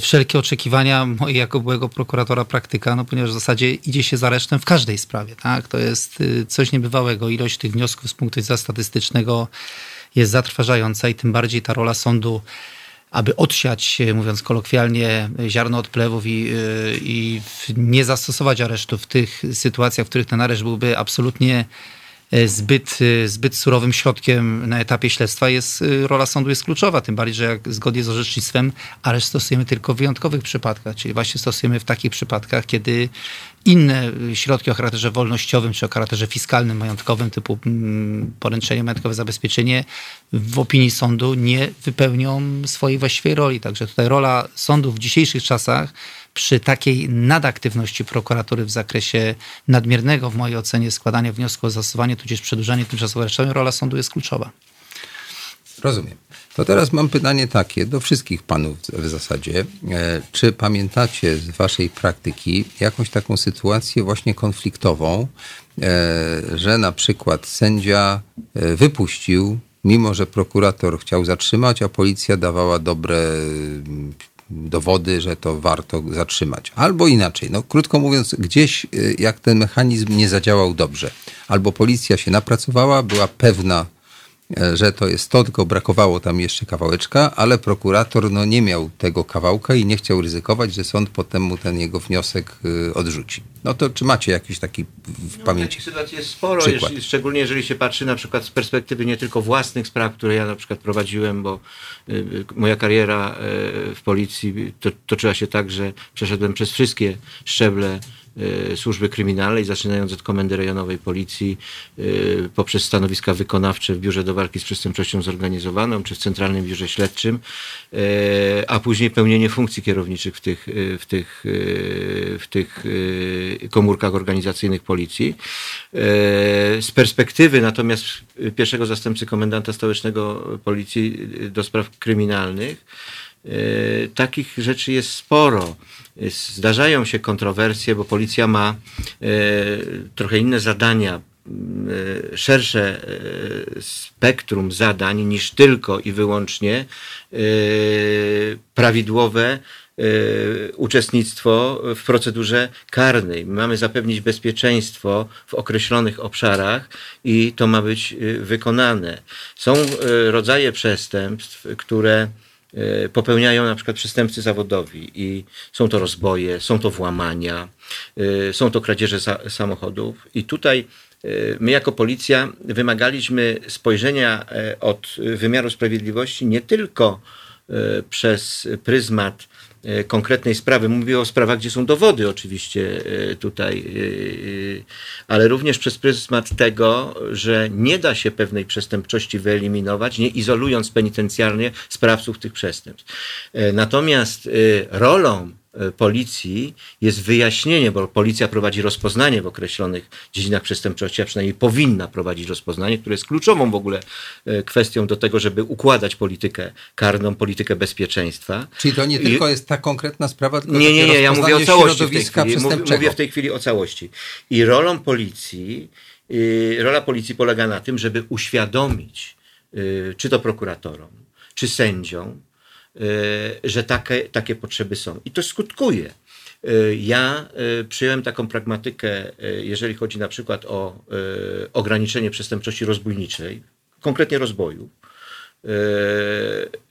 wszelkie oczekiwania mojego jako byłego prokuratora praktyka, no ponieważ w zasadzie idzie się z aresztem w każdej sprawie, tak? To jest y, coś niebywałego. Ilość tych wniosków z punktu widzenia statystycznego jest zatrważająca i tym bardziej ta rola sądu, aby odsiać, e, mówiąc kolokwialnie, ziarno od plewów i, y, i nie zastosować aresztu w tych sytuacjach, w których ten areszt byłby absolutnie e, zbyt, e, zbyt surowym środkiem na etapie śledztwa jest, e, rola sądu jest kluczowa, tym bardziej, że jak zgodnie z orzecznictwem areszt stosujemy tylko w wyjątkowych przypadkach, czyli właśnie stosujemy w takich przypadkach, kiedy inne środki o charakterze wolnościowym czy o charakterze fiskalnym, majątkowym, typu mm, poręczenie, majątkowe zabezpieczenie, w opinii sądu nie wypełnią swojej właściwej roli. Także tutaj rola sądu w dzisiejszych czasach przy takiej nadaktywności prokuratury w zakresie nadmiernego, w mojej ocenie, składania wniosku o zastosowanie tudzież przedłużanie tymczasowego aresztowania, rola sądu jest kluczowa. Rozumiem. To teraz mam pytanie takie do wszystkich panów w zasadzie. E, Czy pamiętacie z waszej praktyki jakąś taką sytuację właśnie konfliktową, e, że na przykład sędzia e, wypuścił, mimo że prokurator chciał zatrzymać, a policja dawała dobre dowody, że to warto zatrzymać. Albo inaczej, no krótko mówiąc, gdzieś y, jak ten mechanizm nie zadziałał dobrze, albo policja się napracowała, była pewna, że to jest to, tylko brakowało tam jeszcze kawałeczka, ale prokurator no, nie miał tego kawałka i nie chciał ryzykować, że sąd potem mu ten jego wniosek y, odrzuci. No to czy macie jakiś taki w pamięci? Takich sytuacji jest sporo, szczególnie jeżeli się patrzy na przykład z perspektywy nie tylko własnych spraw, które ja na przykład prowadziłem, bo y, y, moja kariera y, w policji to, toczyła się tak, że przeszedłem przez wszystkie szczeble e, służby kryminalnej, zaczynając od komendy rejonowej policji, e, poprzez stanowiska wykonawcze w Biurze do Walki z Przestępczością Zorganizowaną, czy w Centralnym Biurze Śledczym, e, a później pełnienie funkcji kierowniczych w tych, w tych, w tych komórkach organizacyjnych policji. Z perspektywy natomiast pierwszego zastępcy komendanta stołecznego policji do spraw kryminalnych, takich rzeczy jest sporo. Jest- Zdarzają się kontrowersje, bo policja ma e, trochę inne zadania, e, szersze spektrum zadań niż tylko i wyłącznie prawidłowe uczestnictwo w procedurze karnej. Mamy zapewnić bezpieczeństwo w określonych obszarach i to ma być wykonane. Są rodzaje przestępstw, które popełniają na przykład przestępcy zawodowi i są to rozboje, są to włamania, e, są to kradzieże sa- samochodów. I tutaj e, my jako policja wymagaliśmy spojrzenia e, od wymiaru sprawiedliwości nie tylko e, przez pryzmat konkretnej sprawy. Mówię o sprawach, gdzie są dowody oczywiście e, tutaj, e, e, ale również przez pryzmat tego, że nie da się pewnej przestępczości wyeliminować, nie izolując penitencjarnie sprawców tych przestępstw. E, Natomiast e, rolą e, policji jest wyjaśnienie, bo policja prowadzi rozpoznanie w określonych dziedzinach przestępczości, a przynajmniej powinna prowadzić rozpoznanie, które jest kluczową w ogóle e, kwestią do tego, żeby układać politykę karną, politykę bezpieczeństwa. Czyli to nie I- tylko jest ta konkretna sprawa, tylko nie, nie, nie, ja mówię o całości w tej chwili. Mówię, w tej chwili o całości. I rolą policji, y, rola policji polega na tym, żeby uświadomić, y, czy to prokuratorom, czy sędziom, że takie, takie potrzeby są. I to skutkuje. Y, Ja y, przyjąłem taką pragmatykę, y, jeżeli chodzi na przykład o y, ograniczenie przestępczości rozbójniczej, konkretnie rozboju,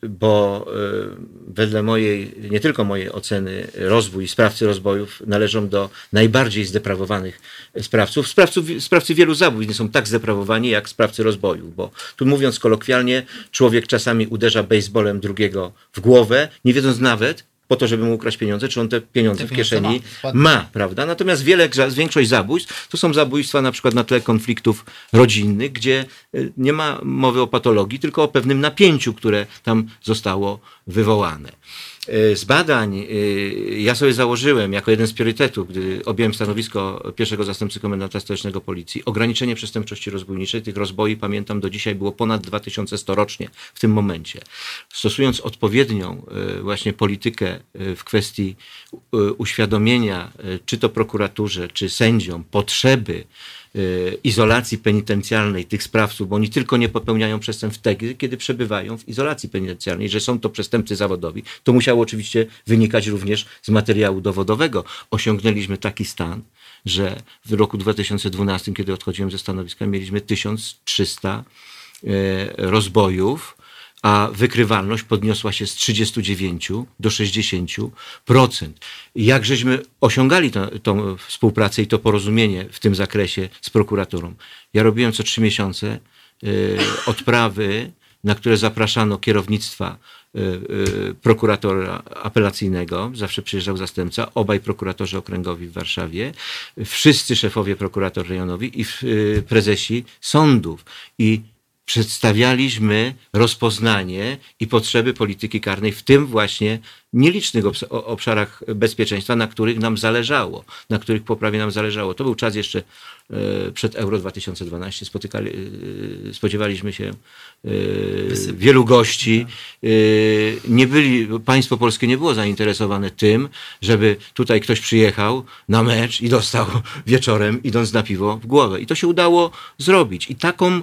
bo wedle mojej, nie tylko mojej oceny, rozwój sprawcy rozbojów należą do najbardziej zdeprawowanych sprawców. Sprawców sprawcy wielu zabójstw nie są tak zdeprawowani jak sprawcy rozbojów, bo tu mówiąc kolokwialnie, człowiek czasami uderza baseballem drugiego w głowę, nie wiedząc nawet, po to, żeby mu ukraść pieniądze, czy on te pieniądze Te w kieszeni ma, ma, prawda? Natomiast wiele, większość zabójstw to są zabójstwa na przykład na tle konfliktów rodzinnych, gdzie y, nie ma mowy o patologii, tylko o pewnym napięciu, które tam zostało wywołane. Y, Z badań y, ja sobie założyłem jako jeden z priorytetów, gdy objąłem stanowisko pierwszego zastępcy komendanta stołecznego policji, ograniczenie przestępczości rozbójniczej. Tych rozboi, pamiętam, do dzisiaj było ponad 2100 rocznie w tym momencie. Stosując odpowiednią y, właśnie politykę w kwestii uświadomienia, czy to prokuraturze, czy sędziom, potrzeby izolacji penitencjalnej tych sprawców, bo oni tylko nie popełniają przestępstw wtedy, kiedy przebywają w izolacji penitencjalnej, że są to przestępcy zawodowi. To musiało oczywiście wynikać również z materiału dowodowego. Osiągnęliśmy taki stan, że w roku 2012, kiedy odchodziłem ze stanowiska, mieliśmy 1300 e, rozbojów, a wykrywalność podniosła się z 39 do 60%. Jak żeśmy osiągali tą współpracę i to porozumienie w tym zakresie z prokuraturą? Ja robiłem co trzy miesiące y, odprawy, na które zapraszano kierownictwa y, y, prokuratora apelacyjnego, zawsze przyjeżdżał zastępca, obaj prokuratorzy okręgowi w Warszawie, wszyscy szefowie prokurator rejonowi i prezesi sądów. I przedstawialiśmy rozpoznanie i potrzeby polityki karnej w tym właśnie nielicznych obs- obszarach bezpieczeństwa, na których nam zależało, na których poprawie nam zależało. To był czas jeszcze e, przed Euro 2012. Spotykali, e, spodziewaliśmy się e, wielu gości. E, Nie byli, państwo polskie nie było zainteresowane tym, żeby tutaj ktoś przyjechał na mecz i dostał wieczorem, idąc na piwo, w głowę. I to się udało zrobić. I taką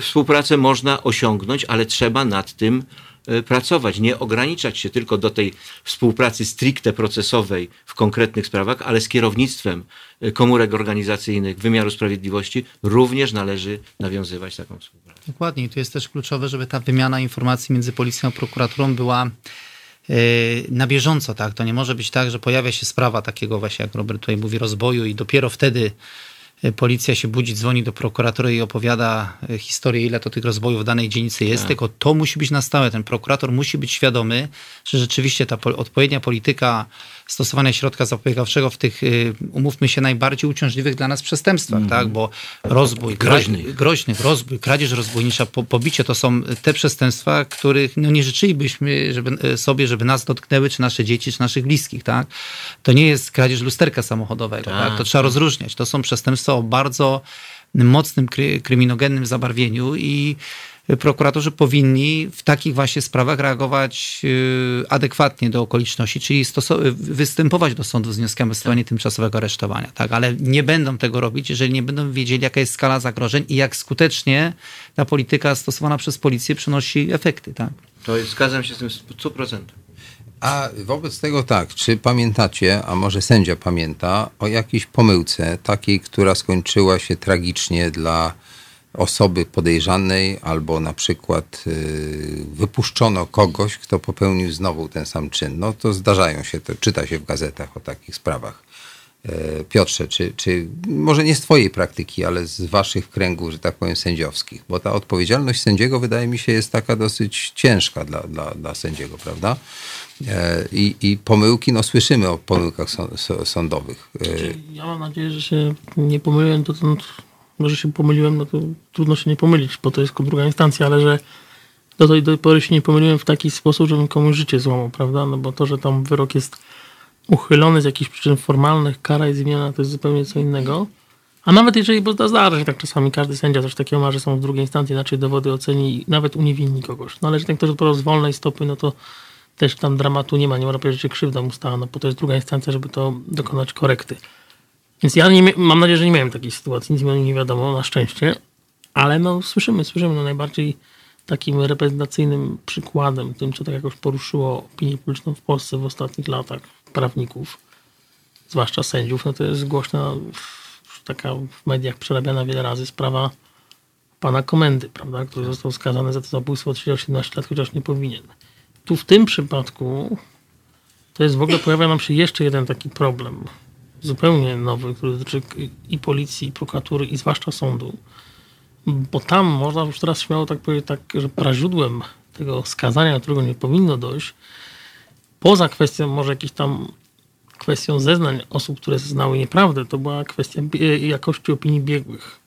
współpracę można osiągnąć, ale trzeba nad tym e, pracować. Nie ograniczać się tylko do tej współpracy stricte procesowej w konkretnych sprawach, ale z kierownictwem e, komórek organizacyjnych wymiaru sprawiedliwości również należy nawiązywać taką współpracę. Dokładnie. I tu jest też kluczowe, żeby ta wymiana informacji między policją a prokuraturą była e, na bieżąco, tak? To nie może być tak, że pojawia się sprawa takiego właśnie, jak Robert tutaj mówi, rozboju i dopiero wtedy e, policja się budzi, dzwoni do prokuratury i opowiada e, historię, ile to tych rozbojów w danej dzielnicy jest, Tak. tylko to musi być na stałe. Ten prokurator musi być świadomy, że rzeczywiście ta po- odpowiednia polityka stosowania środka zapobiegawczego w tych, y, umówmy się, najbardziej uciążliwych dla nas przestępstwach, tak? Bo rozbój. Groźnych. Groźnych, rozbój, kradzież rozbójnicza, po, pobicie to są te przestępstwa, których no, nie życzylibyśmy żeby, sobie, żeby nas dotknęły, czy nasze dzieci, czy naszych bliskich, tak? To nie jest kradzież lusterka samochodowego, tak? Tak, To trzeba rozróżniać. To są przestępstwa o bardzo mocnym kry, kryminogennym zabarwieniu i prokuratorzy powinni w takich właśnie sprawach reagować y, adekwatnie do okoliczności, czyli występować do sądu z wnioskami o stosowanie tymczasowego aresztowania. Tak? Ale nie będą tego robić, jeżeli nie będą wiedzieli, jaka jest skala zagrożeń i jak skutecznie ta polityka stosowana przez policję przynosi efekty. Tak? To jest, zgadzam się z tym w 100%. A wobec tego tak, czy pamiętacie, a może sędzia pamięta, o jakiejś pomyłce, takiej, która skończyła się tragicznie dla osoby podejrzanej, albo na przykład y, wypuszczono kogoś, kto popełnił znowu ten sam czyn. No to zdarzają się, to czyta się w gazetach o takich sprawach. E, Piotrze, czy, czy może nie z Twojej praktyki, ale z Waszych kręgów, że tak powiem, sędziowskich? Bo ta odpowiedzialność sędziego wydaje mi się jest taka dosyć ciężka dla, dla, dla sędziego, prawda? E, I, I pomyłki, no słyszymy o pomyłkach są- są- sądowych. E, Ja mam nadzieję, że się nie pomyliłem, to, to może się pomyliłem, no to trudno się nie pomylić, bo to jest druga instancja, ale że do tej, do pory się nie pomyliłem w taki sposób, żebym komuś życie złamał, prawda? No bo to, że tam wyrok jest uchylony z jakichś przyczyn formalnych, kara jest zmieniona, to jest zupełnie co innego. A nawet jeżeli, bo zdarza się tak czasami, każdy sędzia coś takiego ma, że są w drugiej instancji, inaczej dowody oceni i nawet uniewinni kogoś. No ale że ten ktoś dopiero z wolnej stopy, no to też tam dramatu nie ma, nie można powiedzieć, że krzywda mu stała, no bo to jest druga instancja, żeby to dokonać korekty. Więc ja nie, mam nadzieję, że nie miałem takiej sytuacji, nic mi nie wiadomo, na szczęście, ale no słyszymy, słyszymy, no najbardziej takim reprezentacyjnym przykładem, tym, co tak jakoś poruszyło opinię publiczną w Polsce w ostatnich latach, prawników, zwłaszcza sędziów, no to jest głośna, taka w mediach przerabiana wiele razy sprawa pana komendy, prawda, który został skazany za to zabójstwo od 17 lat, chociaż nie powinien. Tu w tym przypadku to jest w ogóle pojawia nam się jeszcze jeden taki problem, zupełnie nowy, który dotyczy i policji, i prokuratury, i zwłaszcza sądu. Bo tam można już teraz śmiało tak powiedzieć, tak, że praźródłem tego skazania, do którego nie powinno dojść, poza kwestią może jakichś tam kwestią zeznań osób, które znały nieprawdę, to była kwestia jakości opinii biegłych.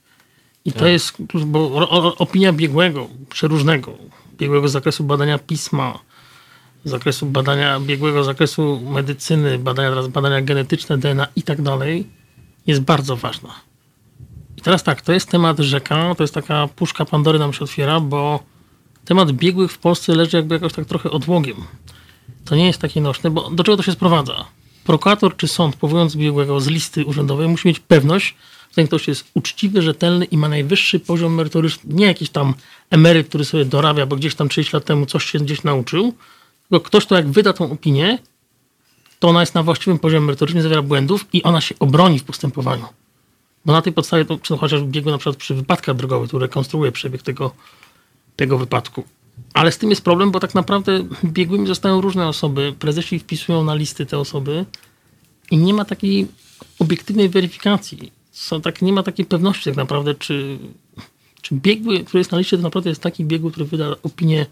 I to jest, bo opinia biegłego, przeróżnego, biegłego z zakresu badania pisma, zakresu badania biegłego, zakresu medycyny, badania teraz badania genetyczne, DNA i tak dalej, jest bardzo ważna. I teraz tak, to jest temat rzeka, to jest taka puszka Pandory nam się otwiera, bo temat biegłych w Polsce leży jakby jakoś tak trochę odłogiem. To nie jest takie nośne, bo do czego to się sprowadza? Prokurator czy sąd, powołując biegłego z listy urzędowej, musi mieć pewność, że ten ktoś jest uczciwy, rzetelny i ma najwyższy poziom merytoryczny. Nie jakiś tam emeryt, który sobie dorabia, bo gdzieś tam 30 lat temu coś się gdzieś nauczył, ktoś, kto jak wyda tą opinię, to ona jest na właściwym poziomie merytorycznym, zawiera błędów i ona się obroni w postępowaniu. Bo na tej podstawie, to, czy chociaż biegły na przykład przy wypadkach drogowych, który rekonstruuje przebieg tego, tego wypadku. Ale z tym jest problem, bo tak naprawdę biegłymi zostają różne osoby. Prezesi wpisują na listy te osoby i nie ma takiej obiektywnej weryfikacji. Są tak, nie ma takiej pewności tak naprawdę, czy, czy biegły, który jest na liście, to naprawdę jest taki biegły, który wyda opinię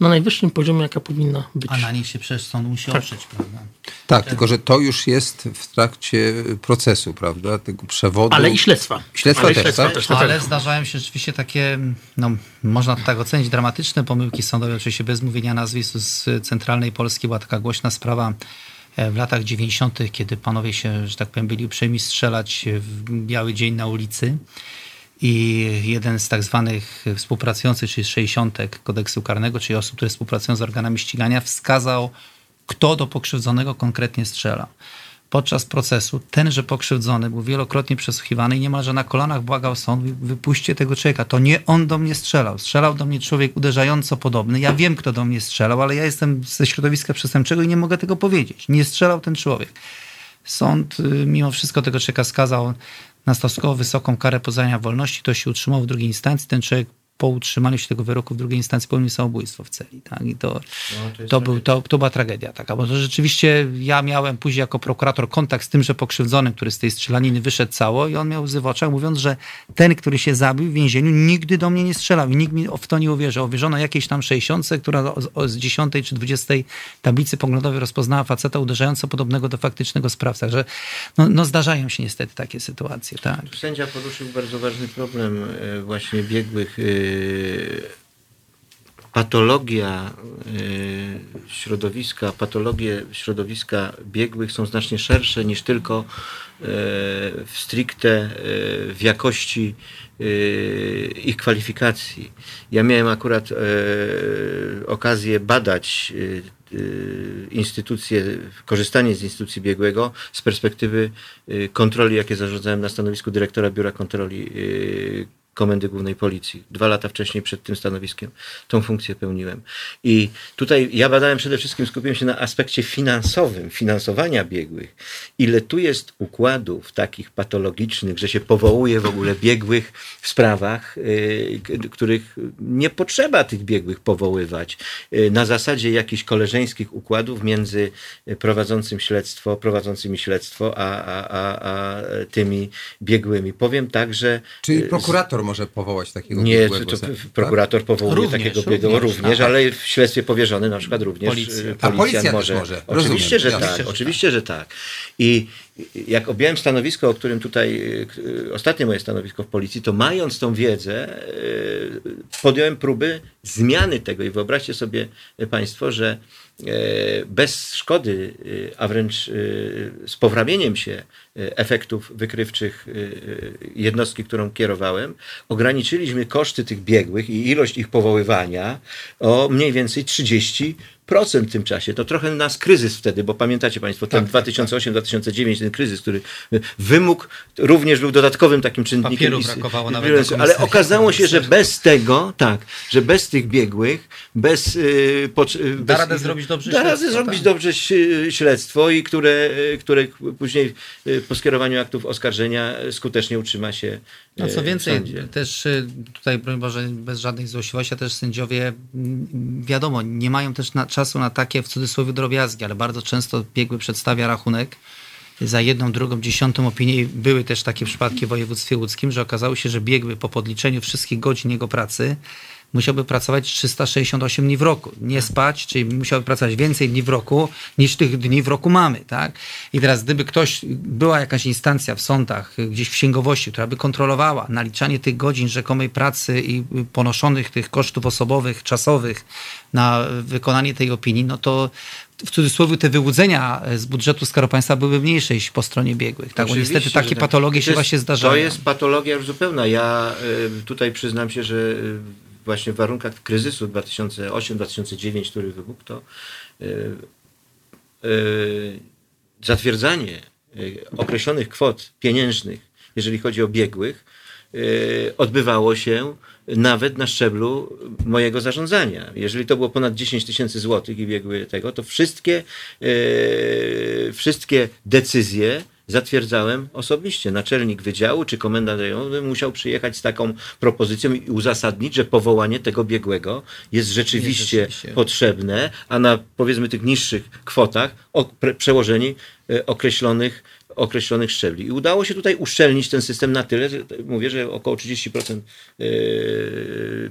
na najwyższym poziomie, jaka powinna być. A na nich się przecież sąd musi oprzeć, prawda? tak, tylko że to już jest w trakcie procesu, prawda? Tego przewodu. Ale i śledztwa. Śledztwa Ale też, śledztwa tak? też, tak, Ale tak. zdarzają się rzeczywiście takie, no, można to tak ocenić, dramatyczne pomyłki sądowe, oczywiście bez mówienia nazwisk z centralnej Polski. Była taka głośna sprawa e, w latach 90., kiedy panowie się, że tak powiem, byli uprzejmi strzelać w biały dzień na ulicy. I jeden z tak zwanych współpracujących, czyli 60 kodeksu karnego, czyli osób, które współpracują z organami ścigania, wskazał, kto do pokrzywdzonego konkretnie strzela. Podczas procesu tenże pokrzywdzony był wielokrotnie przesłuchiwany i niemalże na kolanach błagał sąd, wy- wypuśćcie tego człowieka. To nie on do mnie strzelał. Strzelał do mnie człowiek uderzająco podobny. Ja wiem, kto do mnie strzelał, ale ja jestem ze środowiska przestępczego i nie mogę tego powiedzieć. Nie strzelał ten człowiek. Sąd y, mimo wszystko tego człowieka skazał na stosunkowo wysoką karę pozbawienia wolności. To się utrzymał w drugiej instancji. Ten człowiek po utrzymaniu się tego wyroku w drugiej instancji popełnił samobójstwo w celi. Tak? I to, No, to to, był, to, to była tragedia taka, bo to rzeczywiście ja miałem później jako prokurator kontakt z tymże pokrzywdzonym, który z tej strzelaniny wyszedł cało i on miał łzy w oczach, mówiąc, że ten, który się zabił w więzieniu, nigdy do mnie nie strzelał i nikt mi w to nie uwierzył. Uwierzono jakiejś tam 60, która o- z 10 czy 20 tablicy poglądowej rozpoznała faceta uderzająco podobnego do faktycznego sprawca. Że no, no zdarzają się niestety takie sytuacje. Tak. Sędzia poruszył bardzo ważny problem e, właśnie biegłych. E, Patologia e, środowiska, patologie środowiska biegłych są znacznie szersze niż tylko e, w stricte w jakości ich kwalifikacji. Ja miałem akurat okazję badać instytucje, korzystanie z instytucji biegłego z perspektywy kontroli, jakie zarządzałem na stanowisku dyrektora Biura Kontroli Komendy Głównej Policji. Dwa lata wcześniej przed tym stanowiskiem tą funkcję pełniłem. I tutaj ja badałem przede wszystkim, skupiłem się na aspekcie finansowym, finansowania biegłych. Ile tu jest układów takich patologicznych, że się powołuje w ogóle biegłych w sprawach, y, k- których nie potrzeba tych biegłych powoływać. Y, Na zasadzie jakichś koleżeńskich układów między prowadzącym śledztwo, prowadzącymi śledztwo, a, a, a, a tymi biegłymi. Powiem tak, że Czyli y, prokurator może powołać takiego nie, biegłego to, to sędzię, prokurator powołuje Również, takiego biegłego również, również, tak. ale w śledztwie powierzony na przykład również Policja. y, A policjant policja też może. może. Oczywiście, Rozumiem. że tak. Oczywiście, że tak. I jak objąłem stanowisko, o którym tutaj, y, ostatnie moje stanowisko w policji, to mając tą wiedzę, y, podjąłem próby zmiany tego i wyobraźcie sobie Państwo, że bez szkody, a wręcz z powrabieniem się efektów wykrywczych y, y, jednostki, którą kierowałem, ograniczyliśmy koszty tych biegłych i ilość ich powoływania o mniej więcej 30 procent w tym czasie. To trochę nas kryzys wtedy, bo pamiętacie Państwo, ten 2008-2009, ten kryzys, który y, wymóg również był dodatkowym takim czynnikiem. S- brakowało nawet Ale okazało się, że bez tego, tak, że bez tych biegłych, bez... Y, bez radę ich- zrobić dobrze Da radę śledztwo, zrobić tak. dobrze śledztwo i które, y, które później y, po skierowaniu aktów oskarżenia skutecznie utrzyma się No co w więcej, też y, tutaj, broń Boże, bez żadnej złośliwości, a też sędziowie, wiadomo, nie mają też na, czasu na takie, w cudzysłowie, drobiazgi, ale bardzo często biegły przedstawia rachunek za jedną, drugą, dziesiątą opinię. Były też takie przypadki w województwie łódzkim, że okazało się, że biegły po podliczeniu wszystkich godzin jego pracy musiałby pracować 368 dni w roku. Nie spać, czyli musiałby pracować więcej dni w roku, niż tych dni w roku mamy. Tak? I teraz gdyby ktoś, była jakaś instancja w sądach, gdzieś w księgowości, która by kontrolowała naliczanie tych godzin rzekomej pracy i ponoszonych tych kosztów osobowych, czasowych na wykonanie tej opinii, no to w cudzysłowie te wyłudzenia z budżetu Skarbu Państwa byłyby mniejsze niż po stronie biegłych. Tak? Bo niestety takie tak. patologie To się jest- właśnie zdarzają. To jest patologia już zupełna. Ja y, tutaj przyznam się, że y, właśnie w warunkach kryzysu 2008-2009, który wybuchł, to y, y, zatwierdzanie y, określonych kwot pieniężnych, jeżeli chodzi o biegłych, odbywało się nawet na szczeblu mojego zarządzania. Jeżeli to było ponad 10 tysięcy złotych i biegły tego, to wszystkie, wszystkie decyzje zatwierdzałem osobiście. Naczelnik wydziału czy komendant rejonowy musiał przyjechać z taką propozycją i uzasadnić, że powołanie tego biegłego jest rzeczywiście, Jest rzeczywiście. potrzebne, a na powiedzmy tych niższych kwotach przełożeni e, określonych, określonych szczebli. I udało się tutaj uszczelnić ten system na tyle, że mówię, że około 30% e,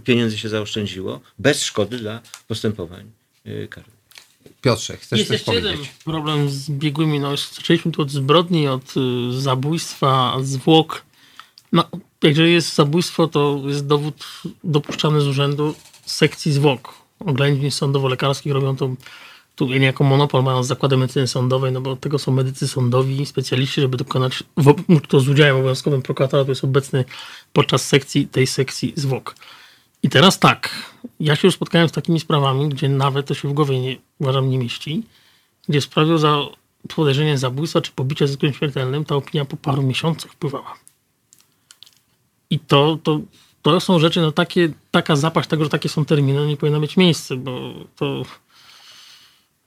pieniędzy się zaoszczędziło bez szkody dla postępowań e, karnych. Piotrze, chcesz Jest coś jeszcze powiedzieć? jeden problem z biegłymi. No, zaczęliśmy tu od zbrodni, od y, zabójstwa, zwłok. No, jeżeli jest zabójstwo, to jest dowód dopuszczany z urzędu sekcji zwłok. Oględzin sądowo-lekarskich robią to tu niejako monopol mają z zakładem medycyny sądowej, no bo od tego są medycy sądowi, specjaliści, żeby dokonać, w, to z udziałem obowiązkowym prokuratora, to jest obecny podczas sekcji, tej sekcji zwłok. I teraz tak, ja się już spotkałem z takimi sprawami, gdzie nawet to się w głowie nie, uważam nie mieści, gdzie w sprawie za podejrzenie zabójstwa czy pobicia ze śmiertelnym ta opinia po paru miesiącach wpływała. I to, to, to są rzeczy, no takie, taka zapaść tego, że takie są terminy, no nie powinno mieć miejsca, bo to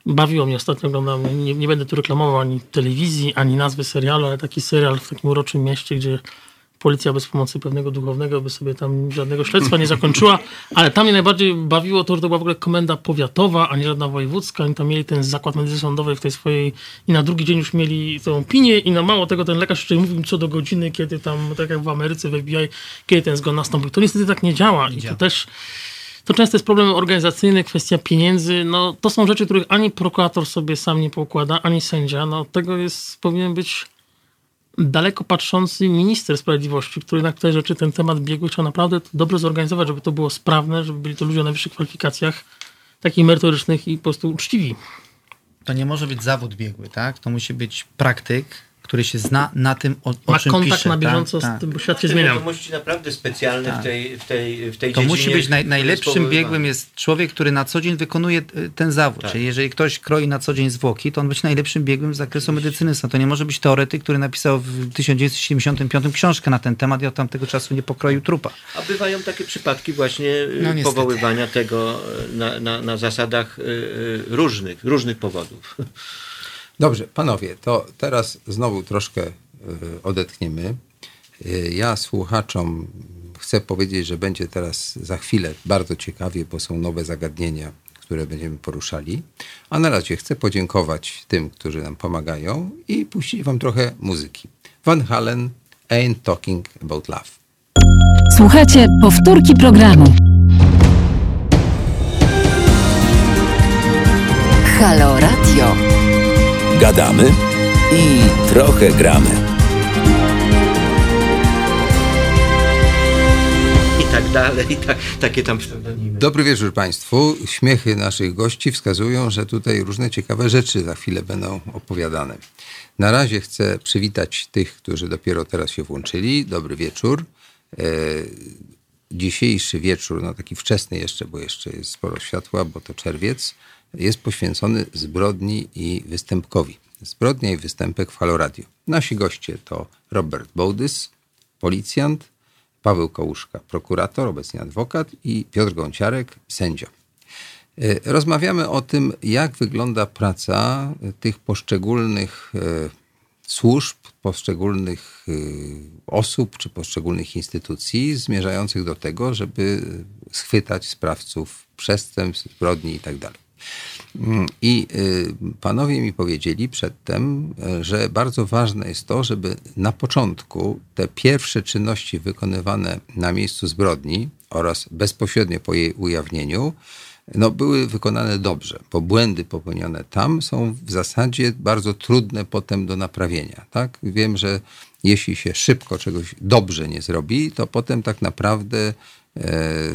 bawiło mnie ostatnio, oglądam, nie, nie będę tu reklamował ani telewizji, ani nazwy serialu, ale taki serial w takim uroczym mieście, gdzie policja bez pomocy pewnego duchownego by sobie tam żadnego śledztwa nie zakończyła, ale tam mnie najbardziej bawiło to, że to była w ogóle komenda powiatowa, a nie żadna wojewódzka. Oni tam mieli ten zakład medycyny sądowej w tej swojej i na drugi dzień już mieli tą opinię i na mało tego ten lekarz jeszcze mówił im co do godziny, kiedy tam, tak jak w Ameryce, w FBI, kiedy ten zgon nastąpił. To niestety tak nie działa i to też to często jest problem organizacyjny, kwestia pieniędzy. No, to są rzeczy, których ani prokurator sobie sam nie poukłada, ani sędzia. No, od tego jest, powinien być daleko patrzący minister sprawiedliwości, który na te rzeczy ten temat biegły trzeba naprawdę to dobrze zorganizować, żeby to było sprawne, żeby byli to ludzie o najwyższych kwalifikacjach, takich merytorycznych i po prostu uczciwi. To nie może być zawód biegły, tak? To musi być praktyk, który się zna na tym, o, o Ma czym kontakt pisze. na bieżąco tak, z tak. tym, bo świat się Te zmienia. wiadomości naprawdę specjalne w tej, w tej, w tej To dziedzinie. musi być naj, najlepszym biegłym jest człowiek, który na co dzień wykonuje y, ten zawód. Tak. Czyli jeżeli ktoś kroi na co dzień zwłoki, to on być najlepszym biegłym z zakresu medycyny. To nie może być teoretyk, który napisał w 1975 książkę na ten temat i od tamtego czasu nie pokroił trupa. A bywają takie przypadki właśnie y, No, powoływania tego y, na, na, na zasadach y, y, różnych, różnych powodów. Dobrze, panowie, to teraz znowu troszkę y, odetchniemy. Y, Ja słuchaczom chcę powiedzieć, że będzie teraz za chwilę bardzo ciekawie, bo są nowe zagadnienia, które będziemy poruszali. A na razie chcę podziękować tym, którzy nam pomagają i puścić wam trochę muzyki. Van Halen, Ain't Talking About Love. Słuchajcie powtórki programu. Halo Radio. Gadamy i trochę gramy. I tak dalej, i tak, takie tam pseudonimy. Dobry wieczór Państwu. Śmiechy naszych gości wskazują, że tutaj różne ciekawe rzeczy za chwilę będą opowiadane. Na razie chcę przywitać tych, którzy dopiero teraz się włączyli. Dobry wieczór. E, dzisiejszy wieczór, no taki wczesny jeszcze, bo jeszcze jest sporo światła, bo to czerwiec, jest poświęcony zbrodni i występkowi. Zbrodnia i występek w Halo Radio. Nasi goście to Robert Bołdys, policjant, Paweł Kołuszka, prokurator, obecnie adwokat i Piotr Gąciarek, sędzia. E, Rozmawiamy o tym, jak wygląda praca e, tych poszczególnych e, służb, poszczególnych osób czy poszczególnych instytucji zmierzających do tego, żeby schwytać sprawców przestępstw, zbrodni itd. Mm, I y, panowie mi powiedzieli przedtem, że bardzo ważne jest to, żeby na początku te pierwsze czynności wykonywane na miejscu zbrodni oraz bezpośrednio po jej ujawnieniu no, były wykonane dobrze, bo błędy popełnione tam są w zasadzie bardzo trudne potem do naprawienia. Tak? Wiem, że jeśli się szybko czegoś dobrze nie zrobi, to potem tak naprawdę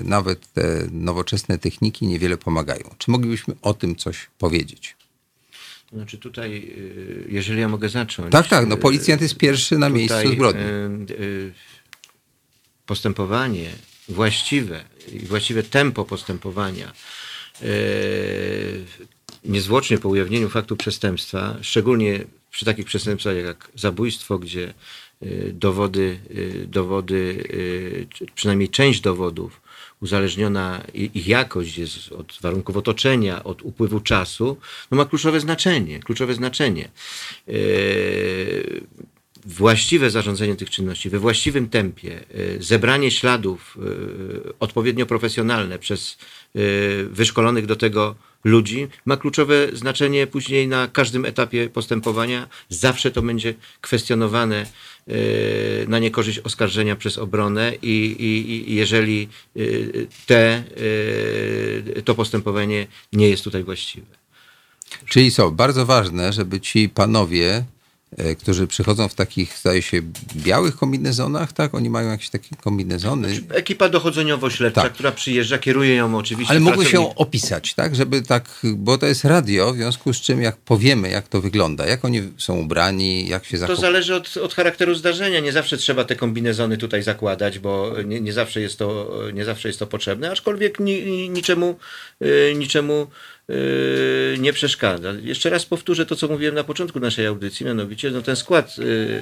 nawet te nowoczesne techniki niewiele pomagają. Czy moglibyśmy o tym coś powiedzieć? Znaczy tutaj, y, jeżeli ja mogę zacząć. Tak, tak, no y, policjant jest pierwszy na miejscu zbrodni. y, Postępowanie właściwe i właściwe tempo postępowania niezwłocznie po ujawnieniu faktu przestępstwa, szczególnie przy takich przestępstwach jak zabójstwo, gdzie dowody, y, dowody y, przynajmniej część dowodów uzależniona ich jakość jest od warunków otoczenia, od upływu czasu, no ma kluczowe znaczenie. Kluczowe znaczenie. Właściwe zarządzanie tych czynności we właściwym tempie, zebranie śladów odpowiednio profesjonalne przez wyszkolonych do tego ludzi ma kluczowe znaczenie później na każdym etapie postępowania. Zawsze to będzie kwestionowane na niekorzyść oskarżenia przez obronę i, i, i jeżeli yy, te, yy, to postępowanie nie jest tutaj właściwe. Czyli co, bardzo ważne, żeby ci panowie, którzy przychodzą w takich, zdaje się, białych kombinezonach, tak? Oni mają jakieś takie kombinezony. Ekipa dochodzeniowo-śledcza, Tak. która przyjeżdża, kieruje ją oczywiście. Ale pracownik- się opisać, tak? Żeby tak, bo to jest radio, w związku z czym jak powiemy, jak to wygląda, jak oni są ubrani, jak się To zachowują. zależy od, od charakteru zdarzenia. Nie zawsze trzeba te kombinezony tutaj zakładać, bo nie, nie, zawsze, jest to, nie zawsze jest to potrzebne, aczkolwiek ni, ni, niczemu, y, niczemu nie przeszkadza. Jeszcze raz powtórzę to, co mówiłem na początku naszej audycji, mianowicie no, ten skład yy,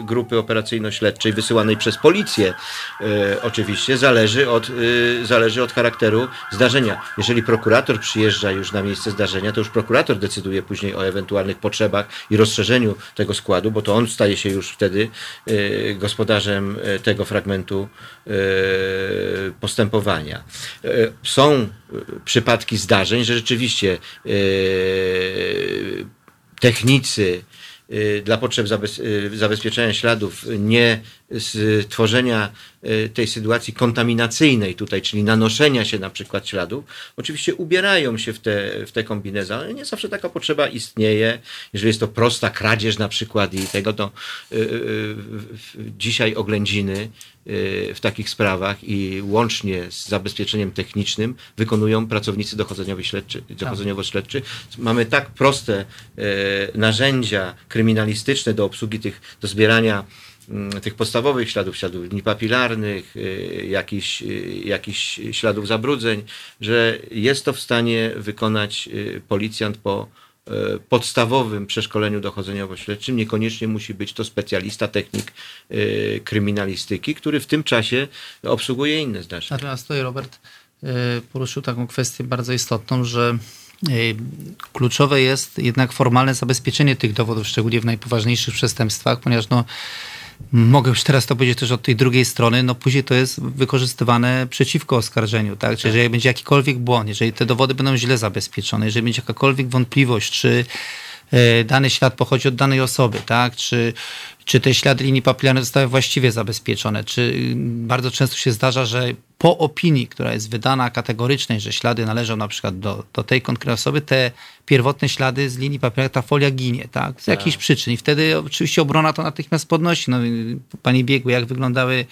grupy operacyjno-śledczej wysyłanej przez policję yy, oczywiście zależy od, yy, zależy od charakteru zdarzenia. Jeżeli prokurator przyjeżdża już na miejsce zdarzenia, to już prokurator decyduje później o ewentualnych potrzebach i rozszerzeniu tego składu, bo to on staje się już wtedy yy, gospodarzem yy, tego fragmentu yy, postępowania. Yy, Są yy, przypadki zdarzeń, że rzeczywiście yy, technicy y, dla potrzeb y, zabezpieczenia śladów, nie stworzenia tej sytuacji kontaminacyjnej tutaj, czyli nanoszenia się na przykład śladów, oczywiście ubierają się w te, w te ale nie zawsze taka potrzeba istnieje. Jeżeli jest to prosta kradzież na przykład i tego, to dzisiaj oględziny w takich sprawach i łącznie z zabezpieczeniem technicznym wykonują pracownicy dochodzeniowi śledczy, dochodzeniowo-śledczy. Mamy tak proste e, narzędzia kryminalistyczne do obsługi tych, do zbierania mm, tych podstawowych śladów, śladów linii papilarnych, y, jakichś, y, jakichś śladów zabrudzeń, że jest to w stanie wykonać y, policjant po podstawowym przeszkoleniu dochodzeniowo-śledczym. Niekoniecznie musi być to specjalista, technik y, kryminalistyki, który w tym czasie obsługuje inne zdarzenia. Natomiast tutaj Robert y, poruszył taką kwestię bardzo istotną, że kluczowe jest jednak formalne zabezpieczenie tych dowodów, szczególnie w najpoważniejszych przestępstwach, ponieważ no, mogę już teraz to powiedzieć też od tej drugiej strony, no później to jest wykorzystywane przeciwko oskarżeniu, tak? Czyli jeżeli będzie jakikolwiek błąd, jeżeli te dowody będą źle zabezpieczone, jeżeli będzie jakakolwiek wątpliwość, czy e, dany ślad pochodzi od danej osoby, tak? Czy, czy te ślady linii papilarnej zostały właściwie zabezpieczone, czy y, bardzo często się zdarza, że po opinii, która jest wydana kategorycznej, że ślady należą na przykład do, do tej konkretnej osoby, te pierwotne ślady z linii papilarnej, ta folia ginie, tak? Z jakichś przyczyn. I wtedy oczywiście obrona to natychmiast podnosi. No, y, pani biegły, jak wyglądały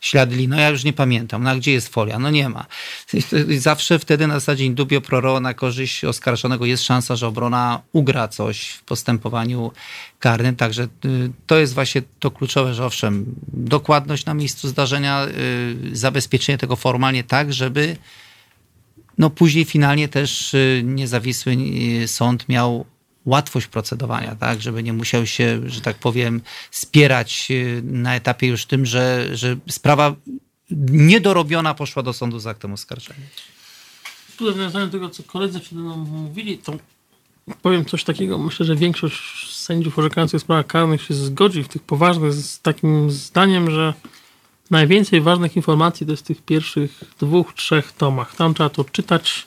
ślady linii? No ja już nie pamiętam. No a gdzie jest folia? No nie ma. I Zawsze wtedy na zasadzie in dubio pro reo na korzyść oskarżonego jest szansa, że obrona ugra coś w postępowaniu karnym. Także y, to jest właśnie to kluczowe, że owszem, dokładność na miejscu zdarzenia, y, zabezpieczenie tego formalnie tak, żeby no później finalnie też y, niezawisły sąd miał łatwość procedowania, tak, żeby nie musiał się, że tak powiem, spierać na etapie już tym, że, że sprawa niedorobiona poszła do sądu z aktem oskarżenia. Tu nawiązanie do tego, co koledzy przede mną mówili, to powiem coś takiego. Myślę, że większość sędziów orzekających w sprawach karnych się zgodzi w tych poważnych z takim zdaniem, że najwięcej ważnych informacji to jest w tych pierwszych dwóch, trzech tomach. Tam trzeba to czytać,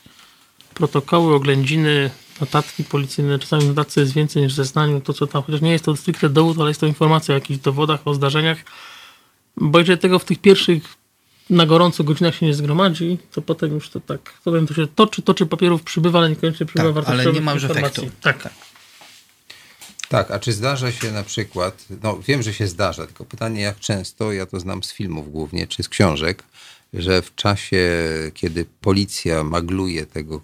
protokoły, oględziny, notatki policyjne. Czasami notatce jest więcej niż w zeznaniu. To, co tam, chociaż nie jest to stricte dowód, ale jest to informacja o jakichś dowodach, o zdarzeniach. Bo jeżeli tego w tych pierwszych na gorąco godzinach się nie zgromadzi, to potem już to tak, potem to się toczy, toczy papierów przybywa, ale niekoniecznie przybywa Tak, ale wartościowych nie ma już informacji. efektu. Tak. Tak, a czy zdarza się na przykład, no wiem, że się zdarza, tylko pytanie jak często, ja to znam z filmów głównie, czy z książek, że w czasie, kiedy policja magluje tego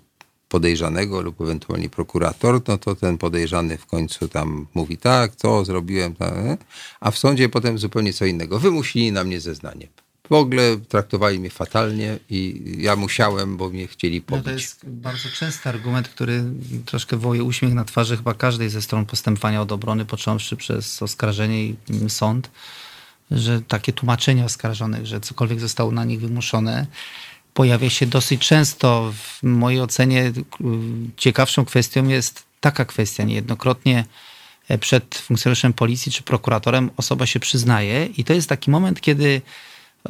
podejrzanego lub ewentualnie prokurator, no to ten podejrzany w końcu tam mówi tak, to zrobiłem, tak, e? a w sądzie potem zupełnie co innego. Wymusili na mnie zeznanie. W ogóle traktowali mnie fatalnie i ja musiałem, bo mnie chcieli No pobić. to jest bardzo częsty argument, który troszkę woje uśmiech na twarzy chyba każdej ze stron postępowania od obrony, począwszy przez oskarżenie i sąd, że takie tłumaczenie oskarżonych, że cokolwiek zostało na nich wymuszone, pojawia się dosyć często. W mojej ocenie k- ciekawszą kwestią jest taka kwestia. Niejednokrotnie e, przed funkcjonariuszem policji czy prokuratorem osoba się przyznaje i to jest taki moment, kiedy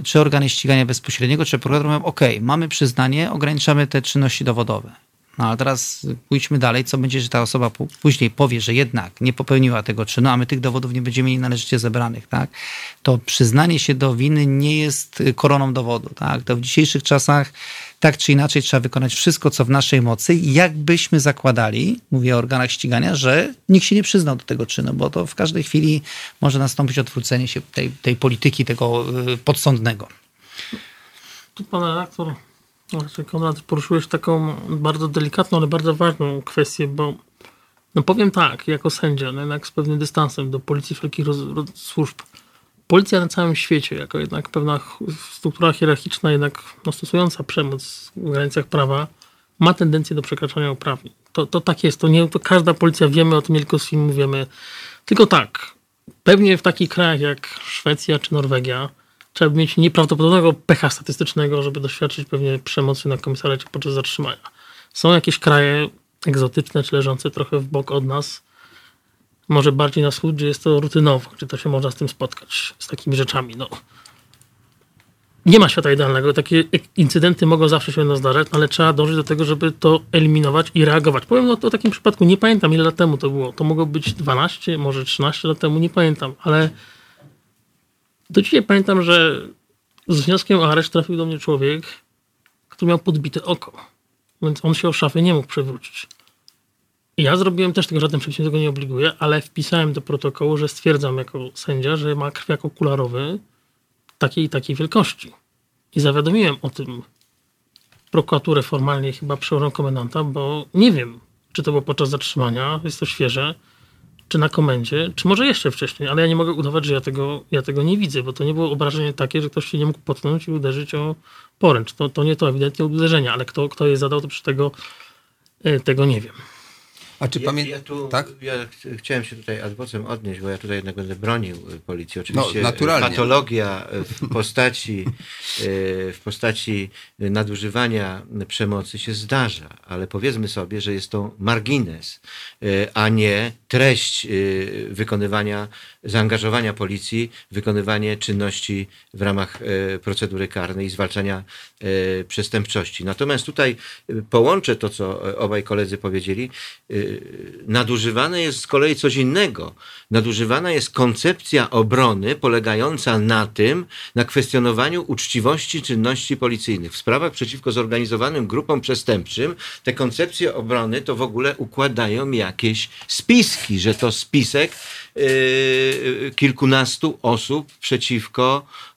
czy organy ścigania bezpośredniego, czy prokurator mówią, ok, mamy przyznanie, ograniczamy te czynności dowodowe. No ale teraz pójdźmy dalej, co będzie, że ta osoba później powie, że jednak nie popełniła tego czynu, a my tych dowodów nie będziemy mieli należycie zebranych, tak? To przyznanie się do winy nie jest y, koroną dowodu, tak? To w dzisiejszych czasach tak czy inaczej trzeba wykonać wszystko, co w naszej mocy jakbyśmy zakładali, mówię o organach ścigania, że nikt się nie przyznał do tego czynu, bo to w każdej chwili może nastąpić odwrócenie się tej, tej polityki, tego y, podsądnego. Tu pan redaktor, znaczy Konrad, poruszyłeś taką bardzo delikatną, ale bardzo ważną kwestię, bo no powiem tak, jako sędzia, no jednak z pewnym dystansem do policji wszelkich roz, roz, służb. Policja na całym świecie, jako jednak pewna struktura hierarchiczna, jednak no, stosująca przemoc w granicach prawa, ma tendencję do przekraczania uprawnień. To, to tak jest. To nie to każda policja wiemy o tym, nie tylko z filmu wiemy. Tylko tak, pewnie w takich krajach jak Szwecja czy Norwegia trzeba mieć nieprawdopodobnego pecha statystycznego, żeby doświadczyć pewnie przemocy na komisariacie podczas zatrzymania. Są jakieś kraje egzotyczne czy leżące trochę w bok od nas, może bardziej na wschód, gdzie jest to rutynowo, gdzie to się można z tym spotkać, z takimi rzeczami. No. Nie ma świata idealnego. Takie incydenty mogą zawsze się zdarzać, ale trzeba dążyć do tego, żeby to eliminować i reagować. Powiem no, o takim przypadku, nie pamiętam ile lat temu to było. To mogło być 12, może 13 lat temu, nie pamiętam, ale do dzisiaj pamiętam, że z wnioskiem o areszt trafił do mnie człowiek, który miał podbite oko. Więc on się o szafę nie mógł przewrócić. Ja zrobiłem też tego, żaden przepis tego nie obliguje, ale wpisałem do protokołu, że stwierdzam jako sędzia, że ma krwiak okularowy takiej i takiej wielkości. I zawiadomiłem o tym prokuraturę formalnie, chyba przełożoną komendanta, bo nie wiem, czy to było podczas zatrzymania, jest to świeże, czy na komendzie, czy może jeszcze wcześniej, ale ja nie mogę udawać, że ja tego, ja tego nie widzę, bo to nie było obrażenie takie, że ktoś się nie mógł potknąć i uderzyć o poręcz. To, to nie to ewidentnie uderzenia, ale kto, kto je zadał, to przy tego, e, tego nie wiem. A czy Ja, pamiętasz? ja, tu, tak? ja ch- chciałem się tutaj ad vocem odnieść, bo ja tutaj jednak będę bronił y, policji. Oczywiście No, naturalnie. patologia y, w *laughs* postaci, w postaci nadużywania przemocy się zdarza, ale powiedzmy sobie, że jest to margines, a nie treść wykonywania, zaangażowania policji, wykonywanie czynności w ramach y, procedury karnej i zwalczania y, przestępczości. Natomiast tutaj y, połączę to, co obaj koledzy powiedzieli. Nadużywane jest z kolei coś innego. Nadużywana jest koncepcja obrony polegająca na tym, na kwestionowaniu uczciwości czynności policyjnych. W sprawach przeciwko zorganizowanym grupom przestępczym te koncepcje obrony to w ogóle układają jakieś spiski, że to spisek yy, kilkunastu osób przeciwko yy,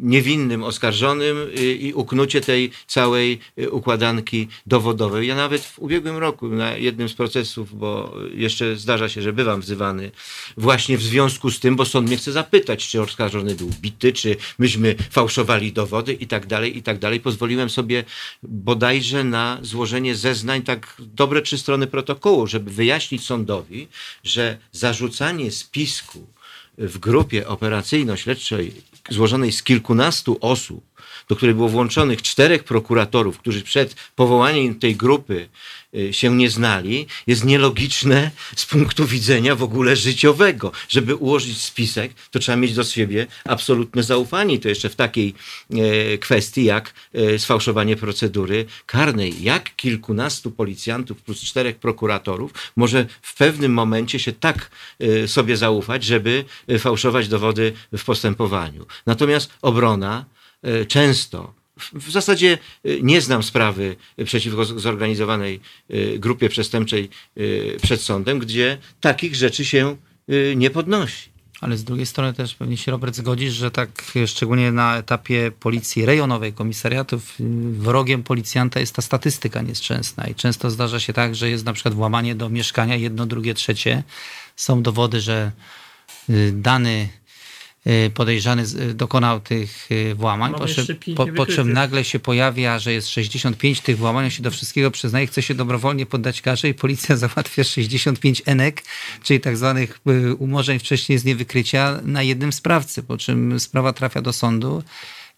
niewinnym oskarżonym yy, i uknucie tej całej yy, układanki dowodowej. Ja nawet w ubiegłym roku na jednym z procesów, bo jeszcze zdarza się, że bywam wzywany właśnie w związku z tym, bo sąd mnie chce zapytać, czy oskarżony był bity, czy myśmy fałszowali dowody i tak dalej, i tak dalej. Pozwoliłem sobie bodajże na złożenie zeznań, tak dobre trzy strony protokołu, żeby wyjaśnić sądowi, że zarzucanie spisku w grupie operacyjno-śledczej złożonej z kilkunastu osób, do której było włączonych czterech prokuratorów, którzy przed powołaniem tej grupy się nie znali, jest nielogiczne z punktu widzenia w ogóle życiowego. Żeby ułożyć spisek, to trzeba mieć do siebie absolutne zaufanie. To jeszcze w takiej e, kwestii jak e, sfałszowanie procedury karnej. Jak kilkunastu policjantów plus czterech prokuratorów może w pewnym momencie się tak e, sobie zaufać, żeby fałszować dowody w postępowaniu. Natomiast obrona często w- zasadzie e, nie znam sprawy przeciwko zorganizowanej e, grupie przestępczej e, przed sądem, gdzie takich rzeczy się nie podnosi. Ale z drugiej strony też pewnie się Robert zgodzisz, że tak szczególnie na etapie policji rejonowej, komisariatów, y, wrogiem policjanta jest ta statystyka nieszczęsna i często zdarza się tak, że jest na przykład włamanie do mieszkania, jedno, drugie, trzecie. Są dowody, że y, dany y, podejrzany y, dokonał tych y, włamań, po, po, po czym nagle się pojawia, że jest 65 tych włamań, on się do wszystkiego przyznaje, chce się dobrowolnie poddać karze i policja *laughs* załatwia 65 enek, czyli tak zwanych y, umorzeń wcześniej z niewykrycia na jednym sprawcy, po czym sprawa trafia do sądu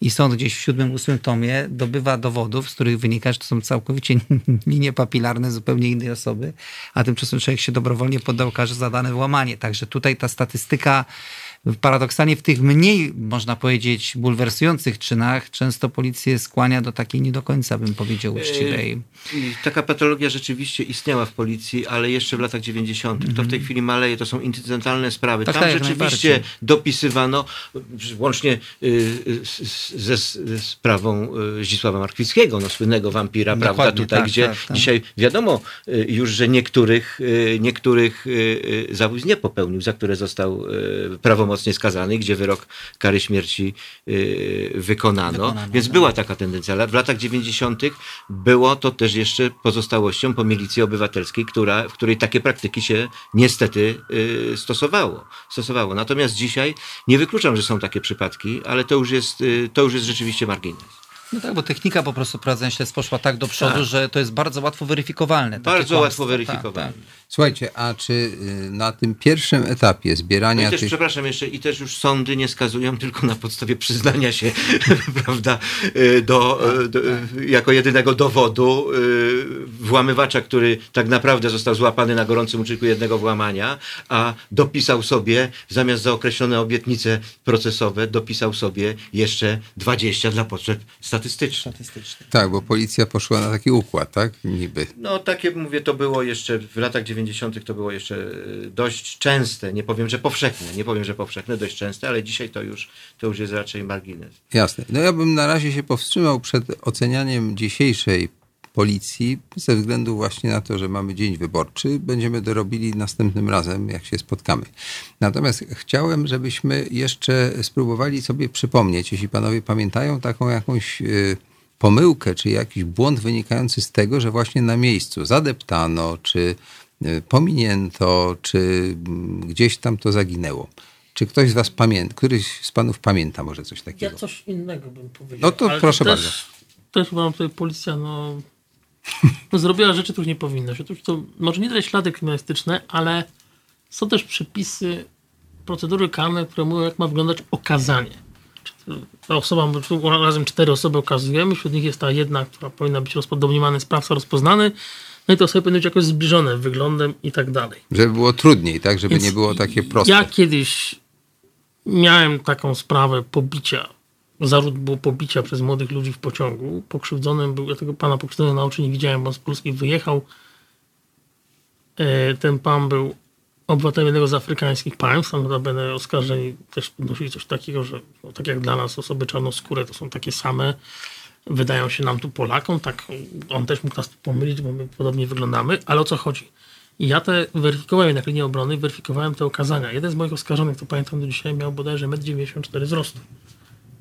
i sąd gdzieś w siódmym, ósmym tomie dobywa dowodów, z których wynika, że to są całkowicie *laughs* linie papilarne zupełnie innej osoby, a tymczasem człowiek się dobrowolnie poddał karze za dane włamanie. Także tutaj ta statystyka paradoksalnie w tych mniej, można powiedzieć, bulwersujących czynach często policję skłania do takiej nie do końca, bym powiedział, uczciwej. I taka patologia rzeczywiście istniała w policji, ale jeszcze w latach 90. To w tej chwili maleje, to są incydentalne sprawy. Tak, Tam tak, rzeczywiście dopisywano, łącznie y, z- ze, sprawą y, Zdzisława Markwickiego, no, słynnego wampira, prawda, Dokładnie, tutaj, tak, gdzie tak, tak. dzisiaj wiadomo y, już, że niektórych, y, niektórych y, y, zabójstw nie popełnił, za które został y, prawomocnie skazany, gdzie wyrok kary śmierci y, wykonano. Wykonano, Więc tak. była taka tendencja. W latach 90. było to też jeszcze pozostałością po milicji obywatelskiej, która, w której takie praktyki się niestety y, stosowało, stosowało. Natomiast dzisiaj nie wykluczam, że są takie przypadki, ale to już jest, y, to już jest rzeczywiście margines. No tak, bo technika po prostu prowadzenia śledztw poszła tak do przodu, Tak. że to jest bardzo łatwo weryfikowalne. Bardzo łatwo weryfikowalne. Tak, tak. Słuchajcie, a czy y, na tym pierwszym etapie No zbierania i też, tych... przepraszam jeszcze, i też już sądy nie skazują tylko na podstawie przyznania się, *laughs* prawda, y, do, y, do, jako jedynego dowodu włamywacza, który tak naprawdę został złapany na gorącym uczynku jednego włamania, a dopisał sobie, zamiast za określone obietnice procesowe, dopisał sobie jeszcze 20 dla potrzeb statystycznych. Statystycznie. Tak, bo policja poszła na taki układ, tak? Niby. No takie mówię, to było jeszcze w latach 90. to było jeszcze e, dość częste, nie powiem, że powszechne, nie powiem, że powszechne, dość częste, ale dzisiaj to już, to już jest raczej margines. Jasne. No ja bym na razie się powstrzymał przed ocenianiem dzisiejszej policji ze względu właśnie na to, że mamy dzień wyborczy. Będziemy dorobili następnym razem, jak się spotkamy. Natomiast chciałem, żebyśmy jeszcze spróbowali sobie przypomnieć, jeśli panowie pamiętają taką jakąś y, pomyłkę, czy jakiś błąd wynikający z tego, że właśnie na miejscu zadeptano, czy pominięto, czy gdzieś tam to zaginęło. Czy ktoś z was pamięta, któryś z panów pamięta może coś takiego? Ja coś innego bym powiedział. No to ale proszę też, bardzo. Też chyba tutaj policja no, *laughs* no, zrobiła rzeczy, których nie powinno. Że to, to może nie tyle ślady kryminalistyczne, ale są też przepisy, procedury karne, które mówią, jak ma wyglądać okazanie. Ta osoba, razem cztery osoby okazujemy, wśród nich jest ta jedna, która powinna być rozpo- domniemany sprawca rozpoznany, no i te osoby powinny być jakoś zbliżone wyglądem i tak dalej. Żeby było trudniej, tak? Żeby Więc nie było takie proste. Ja kiedyś miałem taką sprawę pobicia. Zarzut było pobicia przez młodych ludzi w pociągu. Pokrzywdzonym był, ja tego pana pokrzywdzonego na oczy nie widziałem, bo on z Polski wyjechał. E, Ten pan był obywatelem jednego z afrykańskich państw, tam notabene oskarżeni też podnosili coś takiego, że no, tak jak dla nas osoby czarnoskóre to są takie same, wydają się nam tu Polakom, tak on też mógł nas pomylić, bo my podobnie wyglądamy, ale o co chodzi? Ja te weryfikowałem na linii obrony, weryfikowałem te okazania. Jeden z moich oskarżonych, to pamiętam do dzisiaj, miał bodajże 1,94 m wzrostu.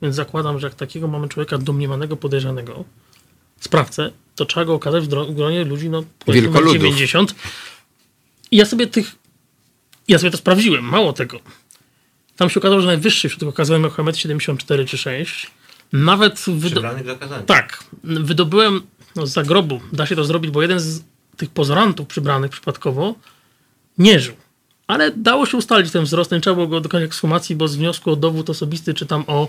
Więc zakładam, że jak takiego mamy człowieka domniemanego podejrzanego, sprawcę, to trzeba go okazać w gronie ludzi, no powiedzmy Wielkoludów. 90. I ja sobie tych, ja sobie to sprawdziłem, mało tego. Tam się okazało, że najwyższy wśród okazanych miał chyba 1,74 czy 6. Nawet wydo- tak, wydobyłem no, z zagrobu, da się to zrobić, bo jeden z tych pozorantów przybranych przypadkowo nie żył. Ale dało się ustalić ten wzrost, nie trzeba było go dokonać ekshumacji, bo z wniosku o dowód osobisty, czy tam o,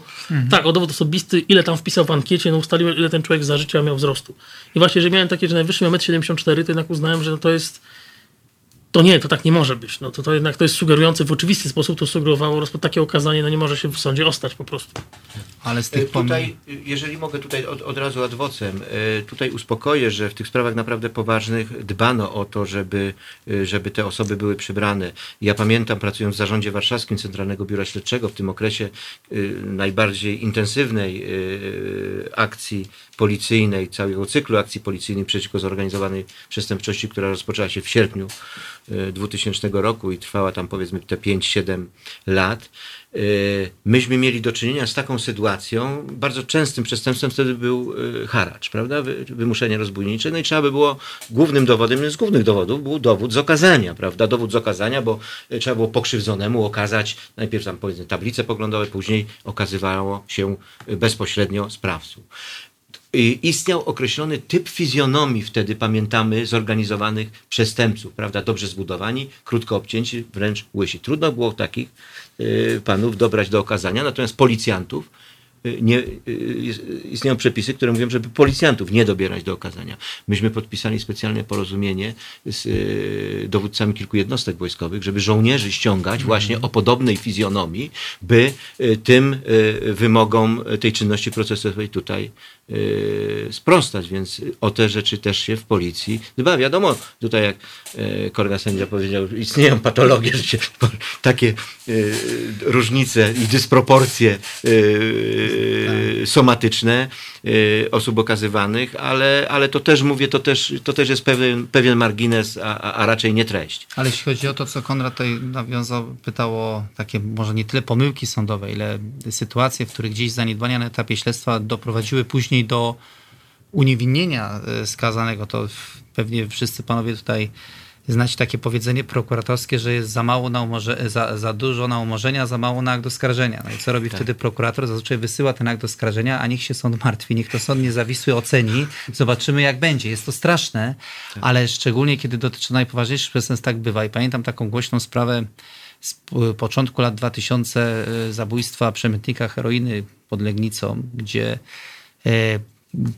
tak, o dowód osobisty, ile tam wpisał w ankiecie, no ustaliłem, ile ten człowiek za życia miał wzrostu. I właśnie, że miałem takie, że najwyższy miał 1,74 m, to jednak uznałem, że to jest, to nie, to tak nie może być. No to, to jednak to jest sugerujące, w oczywisty sposób to sugerowało, takie okazanie, no nie może się w sądzie ostać po prostu. Ale z E, tych pomyłek... Tutaj, jeżeli mogę tutaj od, od razu adwocem, e, tutaj uspokoję, że w tych sprawach naprawdę poważnych dbano o to, żeby, y, żeby te osoby były przybrane. Ja pamiętam, pracując w zarządzie warszawskim Centralnego Biura Śledczego, w tym okresie najbardziej intensywnej akcji policyjnej, całego cyklu akcji policyjnej przeciwko zorganizowanej przestępczości, która rozpoczęła się w sierpniu y, 2000 roku i trwała tam powiedzmy te 5-7 lat. Y, Myśmy mieli do czynienia z taką sytuacją. Bardzo częstym przestępstwem wtedy był y, haracz, prawda? Wy- Wymuszenie rozbójnicze. No i trzeba by było głównym dowodem, z głównych dowodów był dowód z okazania, prawda? Dowód z okazania, bo trzeba było pokrzywdzonemu okazać najpierw tam powiedzmy tablice poglądowe, później okazywało się bezpośrednio sprawców. Y, istniał określony typ fizjonomii wtedy, pamiętamy, zorganizowanych przestępców, prawda, dobrze zbudowani, krótko obcięci, wręcz łysi. Trudno było takich y, panów dobrać do okazania, natomiast policjantów y, nie, istnieją przepisy, które mówią, żeby policjantów nie dobierać do okazania. Myśmy podpisali specjalne porozumienie z dowódcami kilku jednostek wojskowych, żeby żołnierzy ściągać właśnie o podobnej fizjonomii, by tym wymogom tej czynności procesowej tutaj sprostać, więc o te rzeczy też się w policji dba. Wiadomo, tutaj jak y, kolega sędzia powiedział, istnieją patologie, że się, *laughs* takie y, różnice i dysproporcje y, somatyczne y, osób okazywanych, ale, ale to też mówię, to też, to też jest pewien, pewien margines, a, a raczej nie treść. Ale jeśli chodzi o to, co Konrad tutaj nawiązał, pytał o takie może nie tyle pomyłki sądowe, ile sytuacje, w których gdzieś zaniedbania na etapie śledztwa doprowadziły później do uniewinnienia e, skazanego, to pewnie wszyscy panowie tutaj znać takie powiedzenie prokuratorskie, że jest za mało na umorze, za, za dużo na umorzenia, za mało na akt oskarżenia. No i co robi wtedy prokurator? Zazwyczaj wysyła ten akt oskarżenia, a niech się sąd martwi, niech to sąd niezawisły oceni, zobaczymy jak będzie. Jest to straszne, ale szczególnie kiedy dotyczy najpoważniejszych przestępstw, tak bywa. I pamiętam taką głośną sprawę z początku lat 2000 y, zabójstwa przemytnika heroiny pod Legnicą, gdzie e,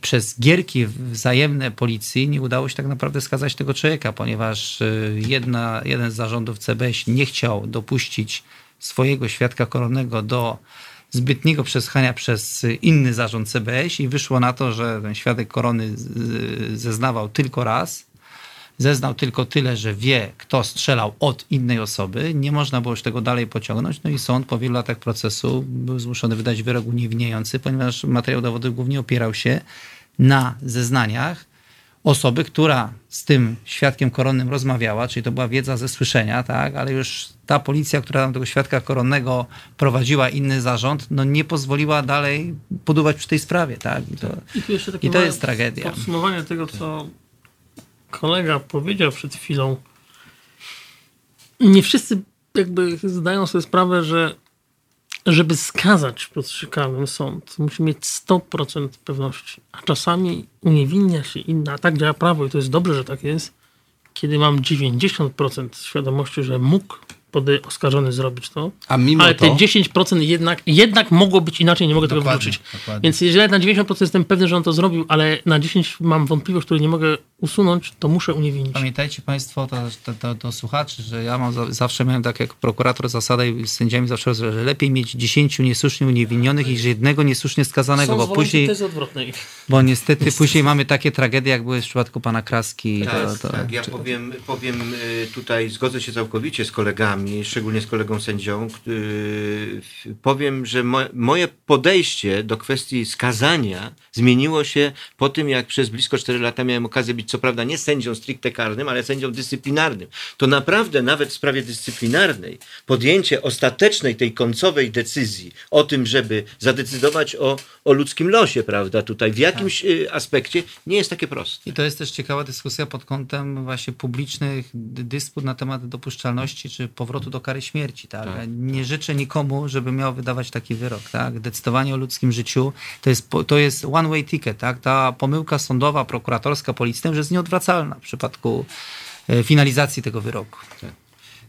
przez gierki wzajemne policji nie udało się tak naprawdę skazać tego człowieka, ponieważ e, jedna, jeden z zarządów CBŚ nie chciał dopuścić swojego świadka koronnego do zbytniego przesłuchania przez inny zarząd CBŚ i wyszło na to, że ten świadek korony zeznawał tylko raz, zeznał tylko tyle, że wie, kto strzelał od innej osoby. Nie można było już tego dalej pociągnąć. No i sąd po wielu latach procesu był zmuszony wydać wyrok uniewinniający, ponieważ materiał dowodowy głównie opierał się na zeznaniach osoby, która z tym świadkiem koronnym rozmawiała, czyli to była wiedza ze słyszenia, tak, ale już ta policja, która tam tego świadka koronnego prowadziła inny zarząd, no nie pozwoliła dalej poduwać przy tej sprawie, tak. I to, I tu jeszcze takie i to jest tragedia. Podsumowanie tego, co kolega powiedział przed chwilą. Nie wszyscy jakby zdają sobie sprawę, że żeby skazać podstrzykalnym sąd, musi mieć 100% pewności. A czasami uniewinnia się inna. A tak działa prawo i to jest dobrze, że tak jest. Kiedy mam 90% świadomości, że mógł pody oskarżony zrobić to, A mimo ale te to- 10% jednak, jednak mogło być inaczej, nie mogę tego Dokładnie, wykluczyć. dokładnie. Więc jeżeli na 90% jestem pewny, że on to zrobił, ale na 10 mam wątpliwość, której nie mogę usunąć, to muszę uniewinnić. Pamiętajcie Państwo, to, to, to, to słuchaczy, że ja mam za, zawsze miałem tak jak prokurator zasadę i z sędziami zawsze że lepiej mieć 10 niesłusznie uniewinionych niż jednego niesłusznie skazanego, Są bo później, tezy odwrotnej. bo niestety później mamy takie tragedie, jak były w przypadku pana Kraski. Tak, to, to, tak. Ja powiem, powiem y, tutaj, zgodzę się całkowicie z kolegami, szczególnie z kolegą sędzią. Powiem, że mo, moje podejście do kwestii skazania zmieniło się po tym, jak przez blisko 4 lata miałem okazję być, co prawda, nie sędzią stricte karnym, ale sędzią dyscyplinarnym. To naprawdę nawet w sprawie dyscyplinarnej podjęcie ostatecznej tej końcowej decyzji o tym, żeby zadecydować o, o ludzkim losie, prawda, tutaj w jakimś y, aspekcie nie jest takie proste. I to jest też ciekawa dyskusja pod kątem właśnie publicznych dy- dysput na temat dopuszczalności czy powrotu do kary śmierci. Tak? Ja Nie życzę nikomu, żeby miał wydawać taki wyrok. Tak? Decydowanie o ludzkim życiu to jest, to jest one way ticket. Tak? Ta pomyłka sądowa, prokuratorska, policyjna że jest nieodwracalna w przypadku e, finalizacji tego wyroku.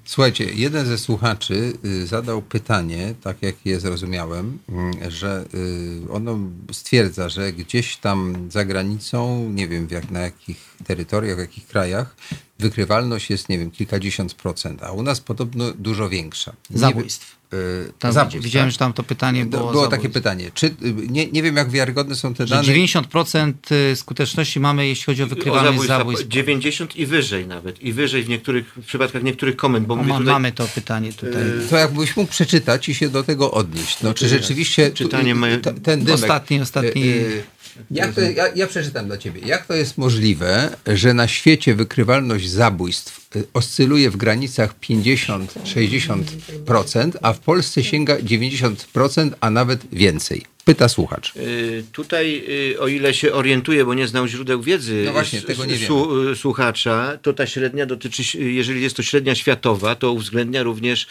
Słuchajcie, jeden ze słuchaczy y, zadał pytanie, tak jak je zrozumiałem, mm, że y, ono stwierdza, że gdzieś tam za granicą, nie wiem jak, na jakich terytoriach, w jakich krajach, wykrywalność jest, nie wiem, kilkadziesiąt procent, a u nas podobno dużo większa. Zabójstw. Y, Tam zabójstw, widziałem, tak? że tam to pytanie było. Było takie zabójstw. pytanie. Czy, y, nie, nie wiem, jak wiarygodne są te Że dane. 90% skuteczności mamy, jeśli chodzi o wykrywalność zabójstwa, zabójstw. 90 i wyżej nawet. I wyżej w niektórych w przypadkach niektórych komend, bo O, ma, tutaj, Mamy to pytanie tutaj. To jakbyś mógł przeczytać i się do tego odnieść. No, czy rzeczywiście Czytanie ten dymek, Ostatni- ostatni- y, y, Jak to, ja, ja przeczytam dla ciebie. Jak to jest możliwe, że na świecie wykrywalność zabójstw y, oscyluje w granicach 50-60%, a w Polsce sięga 90%, a nawet więcej? Pyta słuchacz. Y, Tutaj, y, o ile się orientuję, bo nie znam źródeł wiedzy No właśnie, tego nie su- y, słuchacza, to ta średnia dotyczy, jeżeli jest to średnia światowa, to uwzględnia również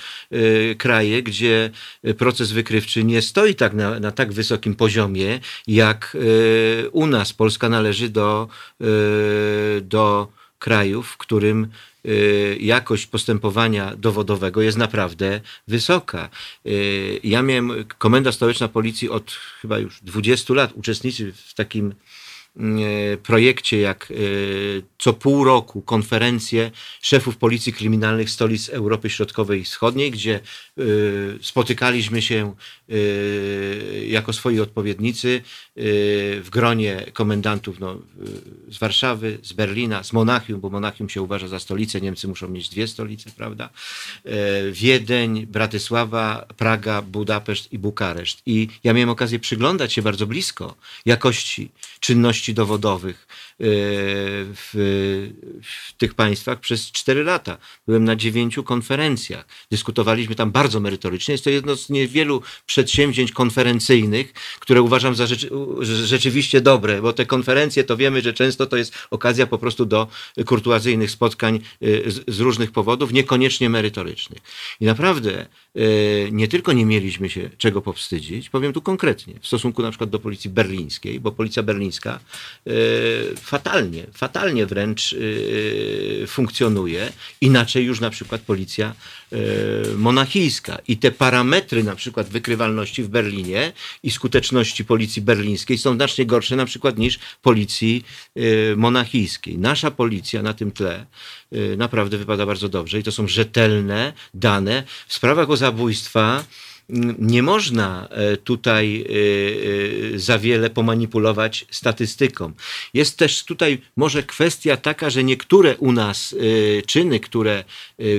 kraje, gdzie proces wykrywczy nie stoi tak na, na tak wysokim poziomie, jak u nas. Polska należy do, do krajów, w którym jakość postępowania dowodowego jest naprawdę wysoka. Y, Ja miałem, Komenda Stołeczna Policji od chyba już 20 lat uczestniczy w takim e, projekcie jak co pół roku konferencje szefów policji kryminalnych stolic Europy Środkowej i Wschodniej, gdzie spotykaliśmy się jako swoi odpowiednicy w gronie komendantów no, e, z Warszawy, z Berlina, z Monachium, bo Monachium się uważa za stolicę, Niemcy muszą mieć dwie stolice, prawda? E, Wiedeń, Bratysława, Praga, Budapeszt i Bukareszt. I ja miałem okazję przyglądać się bardzo blisko jakości czynności dowodowych w, w tych państwach przez cztery lata. Byłem na dziewięciu konferencjach. Dyskutowaliśmy tam bardzo merytorycznie. Jest to jedno z niewielu przedsięwzięć konferencyjnych, które uważam za rzeczy, rzeczywiście dobre, bo te konferencje to wiemy, że często to jest okazja po prostu do kurtuazyjnych spotkań y, z, z różnych powodów, niekoniecznie merytorycznych. I naprawdę y, nie tylko nie mieliśmy się czego powstydzić, powiem tu konkretnie, w stosunku na przykład do policji berlińskiej, bo policja berlińska y, fatalnie, fatalnie wręcz funkcjonuje. Inaczej już na przykład policja monachijska. I te parametry na przykład wykrywalności w Berlinie i skuteczności policji berlińskiej są znacznie gorsze na przykład niż policji monachijskiej. Nasza policja na tym tle naprawdę wypada bardzo dobrze i to są rzetelne dane. W sprawach o zabójstwa nie można e, tutaj e, e, za wiele pomanipulować statystyką. Jest też tutaj może kwestia taka, że niektóre u nas czyny, które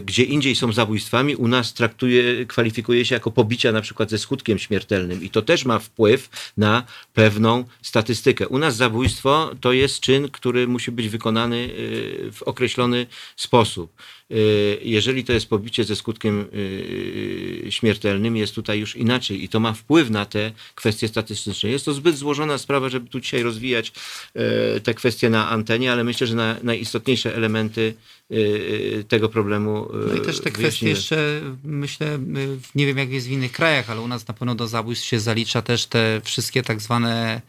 gdzie indziej są zabójstwami, u nas traktuje, kwalifikuje się jako pobicia na przykład ze skutkiem śmiertelnym i to też ma wpływ na pewną statystykę. U nas zabójstwo to jest czyn, który musi być wykonany w określony sposób. Jeżeli to jest pobicie ze skutkiem śmiertelnym, jest tutaj już inaczej i to ma wpływ na te kwestie statystyczne. Jest to zbyt złożona sprawa, żeby tu dzisiaj rozwijać te kwestie na antenie, ale myślę, że na, najistotniejsze elementy tego problemu. No i też te kwestie jeszcze, myślę, nie wiem jak jest w innych krajach, ale u nas na pewno do zabójstw się zalicza też te wszystkie tak zwane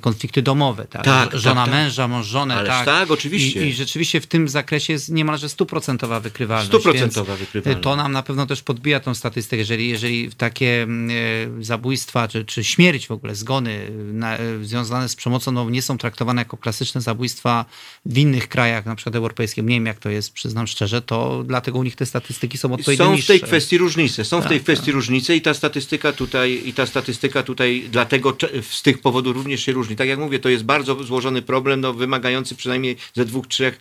konflikty domowe, tak? tak żona tak, męża, mąż żonę, Ależ tak. tak, oczywiście. I, I, rzeczywiście w tym zakresie jest niemalże stuprocentowa wykrywalność. Stuprocentowa wykrywalność. To nam na pewno też podbija tą statystykę. Jeżeli, jeżeli takie mm, e, zabójstwa, czy, czy śmierć w ogóle, zgony na, e, związane z przemocą no, nie są traktowane jako klasyczne zabójstwa w innych krajach, na przykład europejskich, nie wiem jak to jest, przyznam szczerze, to dlatego u nich te statystyki są odpowiednio Są niższe. w tej kwestii różnice, są tak, w tej kwestii tak. różnice i ta statystyka tutaj, i ta statystyka tutaj dlatego z tych powodów również się różni. Tak jak mówię, to jest bardzo złożony problem, no, wymagający przynajmniej ze dwóch, trzech,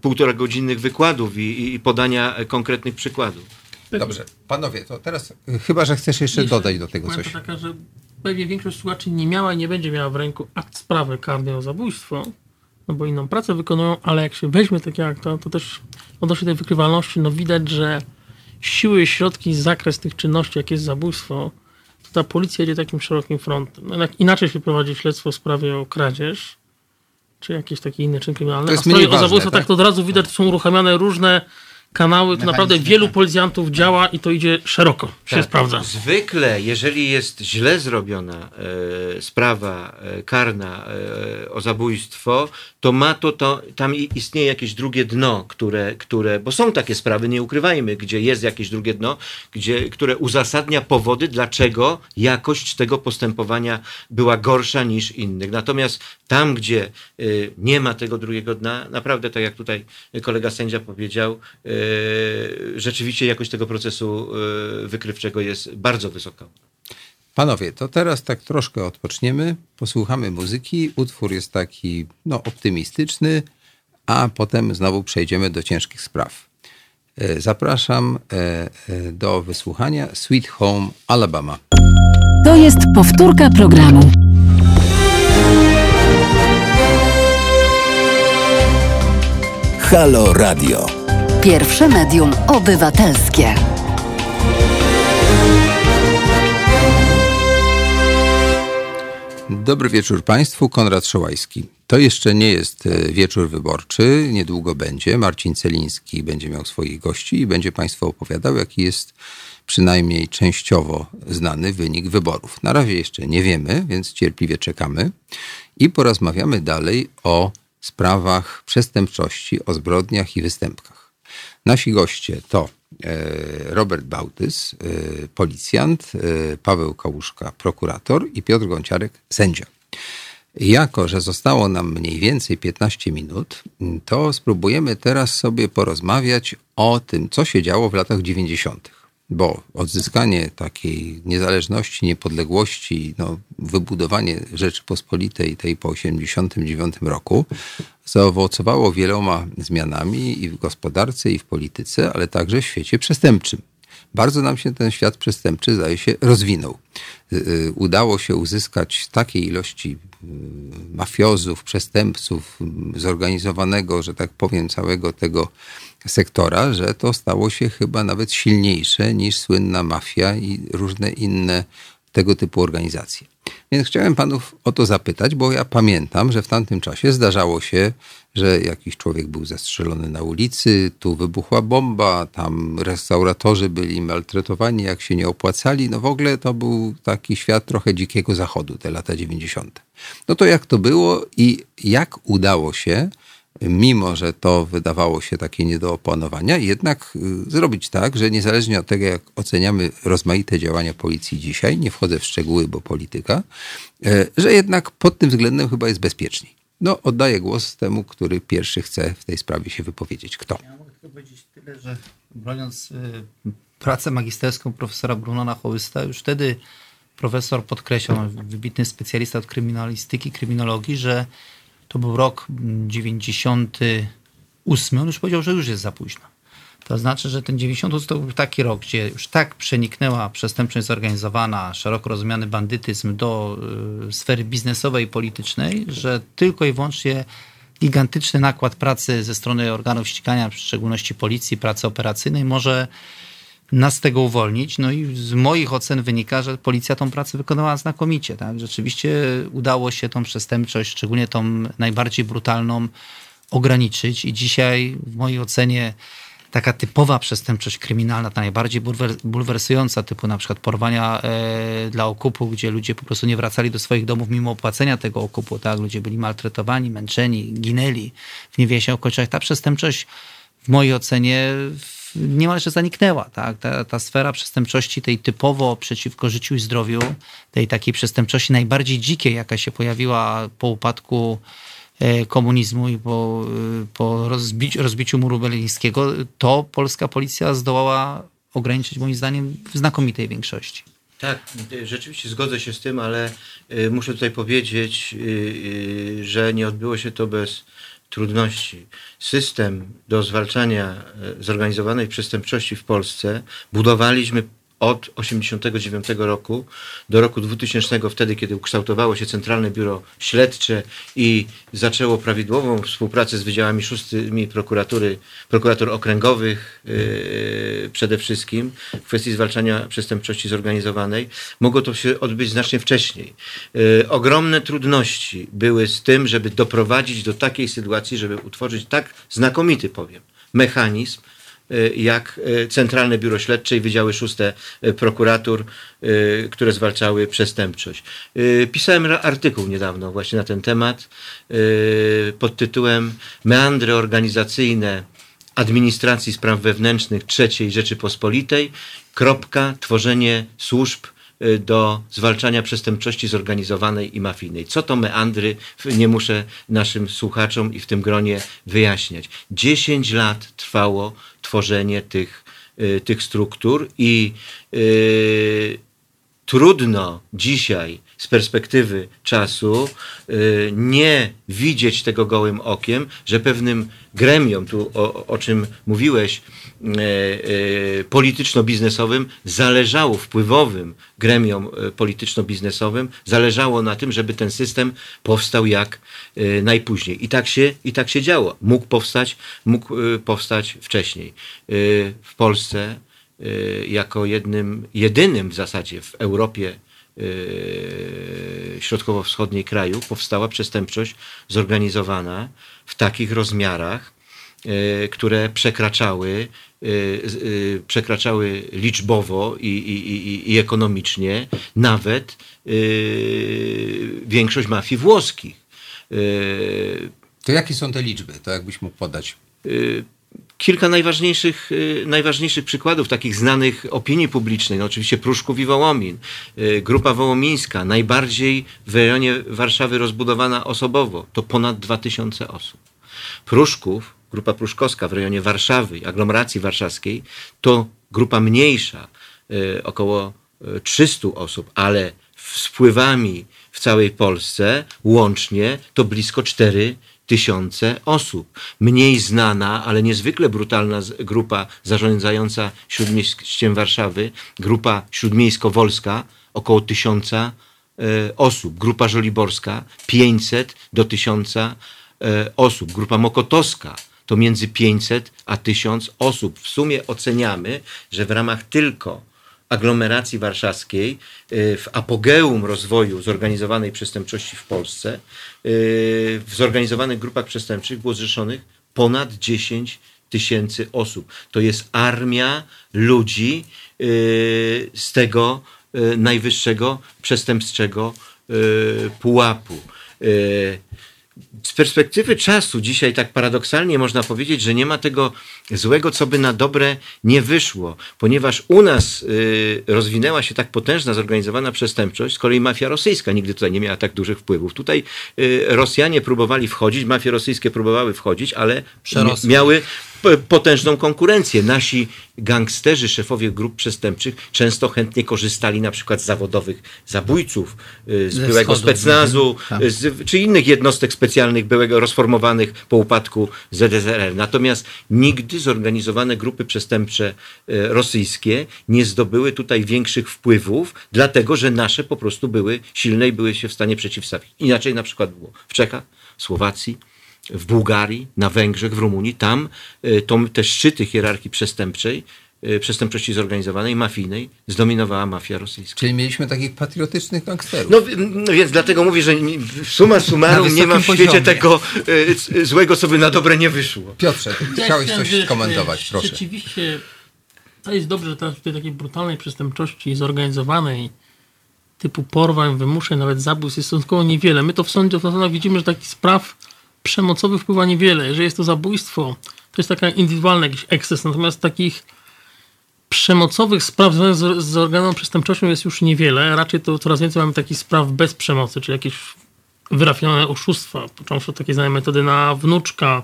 półtora godzinnych wykładów i, i podania konkretnych przykładów. Dobrze, panowie, to teraz y, chyba, że chcesz jeszcze, Jeszcze dodać do tego coś. taka, że pewnie większość słuchaczy nie miała i nie będzie miała w ręku akt sprawy karnej o zabójstwo, no bo inną pracę wykonują, ale jak się weźmie takie akta, to też odnośnie tej wykrywalności, no widać, że siły, środki, zakres tych czynności, jak jest zabójstwo, ta policja jedzie takim szerokim frontem. No, inaczej się prowadzi śledztwo w sprawie o kradzież, czy jakieś takie inne czyny kryminalne. To jest A mniej o zabójstwo tak? tak? to od razu widać, są uruchamiane różne kanały, to naprawdę wielu policjantów działa i to idzie szeroko, się Tak. sprawdza. Zwykle, jeżeli jest źle zrobiona e, sprawa e, karna e, o zabójstwo, to ma to, to, tam istnieje jakieś drugie dno, które, które, bo są takie sprawy, nie ukrywajmy, gdzie jest jakieś drugie dno, gdzie, które uzasadnia powody, dlaczego jakość tego postępowania była gorsza niż innych. Natomiast tam, gdzie y, nie ma tego drugiego dna, naprawdę, tak jak tutaj kolega sędzia powiedział, y, rzeczywiście jakość tego procesu y, wykrywczego jest bardzo wysoka. Panowie, to teraz tak troszkę odpoczniemy, posłuchamy muzyki. Utwór jest taki no, optymistyczny, a potem znowu przejdziemy do ciężkich spraw. E, Zapraszam e, e, do wysłuchania Sweet Home Alabama. To jest powtórka programu. Halo Radio. Pierwsze medium obywatelskie. Dobry wieczór Państwu, Konrad Szołajski. To jeszcze nie jest e, wieczór wyborczy, niedługo będzie. Marcin Celiński będzie miał swoich gości i będzie Państwu opowiadał, jaki jest przynajmniej częściowo znany wynik wyborów. Na razie jeszcze nie wiemy, więc cierpliwie czekamy i porozmawiamy dalej o sprawach przestępczości, o zbrodniach i występkach. Nasi goście to e, Robert Bałtys, e, policjant, e, Paweł Kałuszka, prokurator i Piotr Gąciarek, sędzia. Jako, że zostało nam mniej więcej 15 minut, to spróbujemy teraz sobie porozmawiać o tym, co się działo w latach 90. Bo odzyskanie takiej niezależności, niepodległości, no, wybudowanie Rzeczypospolitej tej po 89 roku zaowocowało wieloma zmianami i w gospodarce, i w polityce, ale także w świecie przestępczym. bardzo nam się ten świat przestępczy, zdaje się, rozwinął. Y, y, Udało się uzyskać takiej ilości y, mafiozów, przestępców, zorganizowanego, że tak powiem, całego tego sektora, że to stało się chyba nawet silniejsze niż słynna mafia i różne inne tego typu organizacje. Więc chciałem panów o to zapytać, bo ja pamiętam, że w tamtym czasie zdarzało się, że jakiś człowiek był zastrzelony na ulicy, tu wybuchła bomba, tam restauratorzy byli maltretowani, jak się nie opłacali. No w ogóle to był taki świat trochę dzikiego zachodu, te lata 90. No to jak to było i jak udało się mimo że to wydawało się takie nie do opanowania, jednak y, zrobić tak, że niezależnie od tego, jak oceniamy rozmaite działania policji dzisiaj, nie wchodzę w szczegóły, bo polityka, e, że jednak pod tym względem chyba jest bezpieczniej. No, oddaję głos temu, który pierwszy chce w tej sprawie się wypowiedzieć. Kto? Ja mogę tylko powiedzieć tyle, że broniąc y, pracę magisterską profesora Brunona Hołysta, już wtedy profesor podkreślał, wybitny specjalista od kryminalistyki, kryminologii, że to był rok 98. On już powiedział, że już jest za późno. To znaczy, że ten 98 to był taki rok, gdzie już tak przeniknęła przestępczość zorganizowana, szeroko rozumiany bandytyzm do y, sfery biznesowej i politycznej, że tylko i wyłącznie gigantyczny nakład pracy ze strony organów ścigania, w szczególności policji, pracy operacyjnej, może nas tego uwolnić. No i z moich ocen wynika, że policja tą pracę wykonała znakomicie. Tak? Rzeczywiście udało się tą przestępczość, szczególnie tą najbardziej brutalną, ograniczyć i dzisiaj w mojej ocenie taka typowa przestępczość kryminalna, ta najbardziej bulwer, bulwersująca, typu na przykład porwania e, dla okupu, gdzie ludzie po prostu nie wracali do swoich domów mimo opłacenia tego okupu, tak? Ludzie byli maltretowani, męczeni, ginęli w niewiesię okoliczach. Ta przestępczość w mojej ocenie niemalże zaniknęła. Tak? Ta, ta sfera przestępczości tej typowo przeciwko życiu i zdrowiu, tej takiej przestępczości najbardziej dzikiej, jaka się pojawiła po upadku e, komunizmu i po, e, po rozbiciu, rozbiciu muru berlińskiego, to polska policja zdołała ograniczyć moim zdaniem w znakomitej większości. Tak, rzeczywiście zgodzę się z tym, ale y, muszę tutaj powiedzieć, że nie odbyło się to bez trudności. System do zwalczania y, zorganizowanej przestępczości w Polsce budowaliśmy od 1989 roku do roku 2000, wtedy kiedy ukształtowało się Centralne Biuro Śledcze i zaczęło prawidłową współpracę z wydziałami szóstymi prokuratury, prokuratur okręgowych yy, przede wszystkim w kwestii zwalczania przestępczości zorganizowanej. Mogło to się odbyć znacznie wcześniej. Yy, ogromne trudności były z tym, żeby doprowadzić do takiej sytuacji, żeby utworzyć tak znakomity, powiem, mechanizm, jak y, Centralne Biuro Śledcze i Wydziały Szóste y, Prokuratur, y, które zwalczały przestępczość. Y, Pisałem artykuł niedawno właśnie na ten temat y, pod tytułem Meandry organizacyjne administracji spraw wewnętrznych III Rzeczypospolitej, kropka, tworzenie służb y, do zwalczania przestępczości zorganizowanej i mafijnej. Co to meandry? Nie muszę naszym słuchaczom i w tym gronie wyjaśniać. 10 lat trwało tworzenie tych, y, tych struktur i y, trudno dzisiaj z perspektywy czasu y, nie widzieć tego gołym okiem, że pewnym gremiom, tu o, o czym mówiłeś, y, y, polityczno-biznesowym zależało, wpływowym gremiom y, polityczno-biznesowym zależało na tym, żeby ten system powstał jak najpóźniej. I tak się, i tak się działo. Mógł powstać, mógł powstać wcześniej. W Polsce jako jednym, jedynym w zasadzie w Europie środkowo-wschodniej kraju powstała przestępczość zorganizowana w takich rozmiarach, y, które przekraczały, y, z- y, przekraczały liczbowo i, i, i, ekonomicznie nawet większość mafii włoskich. To jakie są te liczby? To jakbyś mógł podać. Kilka najważniejszych, y, najważniejszych przykładów takich znanych opinii publicznej. No oczywiście Pruszków i Wołomin. Y, Grupa Wołomińska, najbardziej w rejonie Warszawy rozbudowana osobowo, to ponad 2000 osób. Pruszków, grupa pruszkowska w rejonie Warszawy, aglomeracji warszawskiej, to grupa mniejsza, y, około y, 300 osób, ale z wpływami w całej Polsce łącznie to blisko 4 tysiące osób. Mniej znana, ale niezwykle brutalna grupa zarządzająca Śródmieściem Warszawy, grupa śródmiejsko-wolska, około tysiąca e, osób. Grupa żoliborska 500 do 1000 e, osób. Grupa mokotowska to między 500 a 1000 osób. W sumie oceniamy, że w ramach tylko aglomeracji warszawskiej y, w apogeum rozwoju zorganizowanej przestępczości w Polsce y, w zorganizowanych grupach przestępczych było zrzeszonych ponad 10 tysięcy osób. To jest armia ludzi y, z tego najwyższego przestępczego pułapu. Z perspektywy czasu dzisiaj tak paradoksalnie można powiedzieć, że nie ma tego złego, co by na dobre nie wyszło, ponieważ u nas y, rozwinęła się tak potężna zorganizowana przestępczość, z kolei mafia rosyjska nigdy tutaj nie miała tak dużych wpływów. Tutaj y, Rosjanie próbowali wchodzić, mafie rosyjskie próbowały wchodzić, ale Przerosły. miały potężną konkurencję. Nasi gangsterzy, szefowie grup przestępczych często chętnie korzystali na przykład z zawodowych zabójców, y, z byłego specnazu, Mhm. Tak. z, czy innych jednostek specjalnych byłego rozformowanych po upadku ZSRR. Natomiast nigdy zorganizowane grupy przestępcze e, rosyjskie nie zdobyły tutaj większych wpływów, dlatego że nasze po prostu były silne i były się w stanie przeciwstawić. Inaczej na przykład było w Czechach, Słowacji, w Bułgarii, na Węgrzech, w Rumunii. Tam e, to, te szczyty hierarchii przestępczej, przestępczości zorganizowanej, mafijnej, zdominowała mafia rosyjska. Czyli mieliśmy takich patriotycznych gangsterów. No, no więc dlatego mówię, że summa summarum nie ma w wysokim świecie poziomie. tego e, c- złego, co by na dobre nie wyszło. Piotrze, Ja chciałeś coś wiesz, skomentować, wiesz, proszę. Rzeczywiście to jest dobrze, że teraz w tej takiej brutalnej przestępczości zorganizowanej typu porwań, wymuszeń, nawet zabójstw jest stosunkowo niewiele. My to w sądzie w widzimy, że takich spraw przemocowych wpływa niewiele. Jeżeli jest to zabójstwo, to jest taka indywidualny jakiś eksces, natomiast takich przemocowych spraw związanych z, zorganizowaną przestępczością jest już niewiele. Raczej to coraz więcej mamy takich spraw bez przemocy, czyli jakieś wyrafinowane oszustwa, począwszy od takiej znanej metody na wnuczka,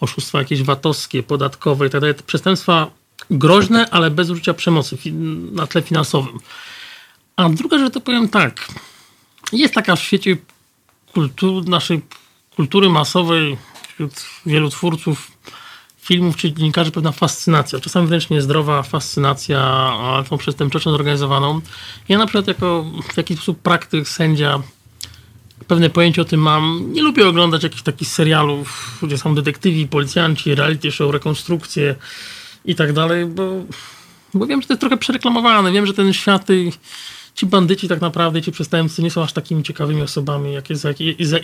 oszustwa jakieś VAT-owskie, podatkowe i tak Przestępstwa groźne, ale bez użycia przemocy na tle finansowym. A druga rzecz, to powiem tak. Jest taka w świecie kultu- naszej kultury masowej wśród wielu twórców filmów czy dziennikarzy pewna fascynacja, czasami wręcz niezdrowa fascynacja tą przestępczością zorganizowaną. Ja na przykład jako w jakiś sposób praktyk, sędzia pewne pojęcie o tym mam. Nie lubię oglądać jakichś takich serialów, gdzie są detektywi, policjanci, reality show, rekonstrukcje i tak dalej, bo, bo wiem, że to jest trochę przereklamowane. Wiem, że ten świat, i ci bandyci tak naprawdę, ci przestępcy nie są aż takimi ciekawymi osobami, jakie, za,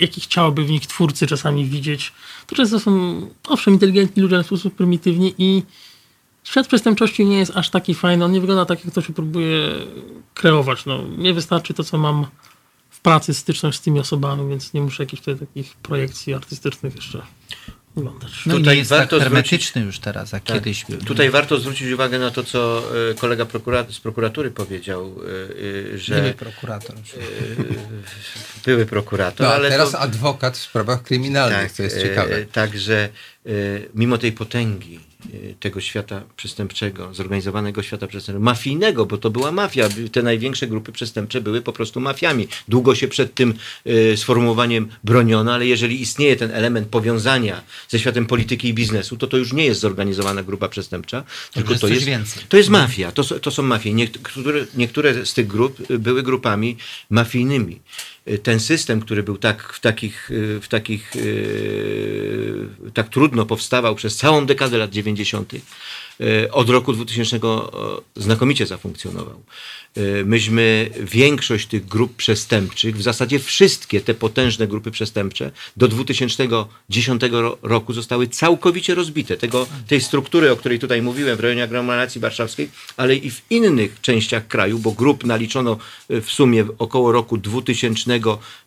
jakich chciałoby w nich twórcy czasami widzieć. To często są, owszem, inteligentni ludzie, ale w sposób prymitywni i świat przestępczości nie jest aż taki fajny. On nie wygląda tak, jak to się próbuje kreować. No, nie wystarczy to, co mam w pracy, styczność z tymi osobami, więc nie muszę jakichś tutaj takich projekcji artystycznych jeszcze oglądać. No Tutaj jest warto tak zwrócić- hermetyczny już teraz, jak Tak. kiedyś był. Tutaj warto zwrócić uwagę na to, co e, kolega prokura- z prokuratury powiedział, e, e, że Były prokurator. były prokurator, No, a ale teraz to, adwokat w sprawach kryminalnych, co jest ciekawe. Także mimo tej potęgi tego świata przestępczego, zorganizowanego świata przestępczego, mafijnego, bo to była mafia. Te największe grupy przestępcze były po prostu mafiami. Długo się przed tym e, sformułowaniem broniono, ale jeżeli istnieje ten element powiązania ze światem polityki i biznesu, to to już nie jest zorganizowana grupa przestępcza, tylko jest to jest, więcej. to jest mafia. To, są- to są mafie. Niektóre, niektóre z tych grup y, były grupami mafijnymi. Ten system, który był tak w takich, y, w takich y, tak trudno powstawał przez całą dekadę lat 90. y, od roku 2000 o, znakomicie zafunkcjonował. Y, Myśmy większość tych grup przestępczych, w zasadzie wszystkie te potężne grupy przestępcze do 2010 ro- roku zostały całkowicie rozbite. Tego, tej struktury, o której tutaj mówiłem w rejonie aglomeracji warszawskiej, ale i w innych częściach kraju, bo grup naliczono w sumie około roku 2000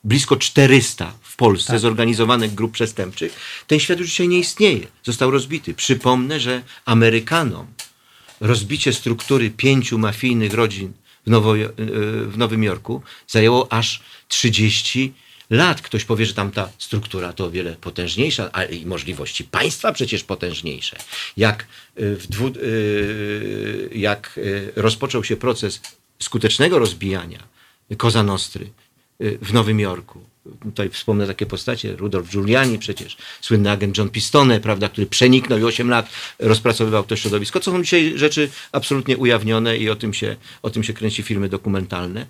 blisko 400 w Polsce zorganizowanych grup przestępczych. Ten świat już dzisiaj nie istnieje. Został rozbity. Przypomnę, że Rozbicie struktury pięciu mafijnych rodzin w, Nowo, y, w Nowym Jorku zajęło aż 30 lat. Ktoś powie, że tam ta struktura to o wiele potężniejsza, a i możliwości państwa przecież potężniejsze. Jak, w dwu, y, jak rozpoczął się proces skutecznego rozbijania Koza Nostry w Nowym Jorku. Tutaj wspomnę takie postacie, Rudolf Giuliani przecież, słynny agent John Pistone, prawda, który przeniknął i 8 lat rozpracowywał to środowisko. To są dzisiaj rzeczy absolutnie ujawnione i o tym się, o tym się kręci filmy dokumentalne.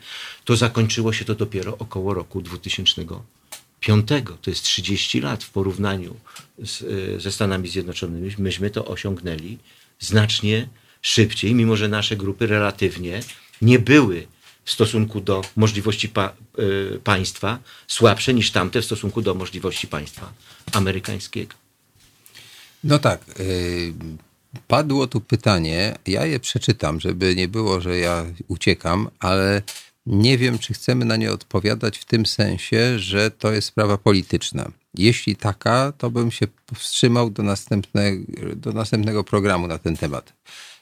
To zakończyło się to dopiero około roku 2005. To jest 30 lat w porównaniu z, y, ze Stanami Zjednoczonymi. Myśmy to osiągnęli znacznie szybciej, mimo że nasze grupy relatywnie nie były w stosunku do możliwości pa, y, państwa słabsze niż tamte w stosunku do możliwości państwa amerykańskiego. No tak. y, Padło tu pytanie, ja je przeczytam, żeby nie było, że ja uciekam, ale nie wiem, czy chcemy na nie odpowiadać w tym sensie, że to jest sprawa polityczna. Jeśli taka, to bym się powstrzymał do następnego, do następnego programu na ten temat.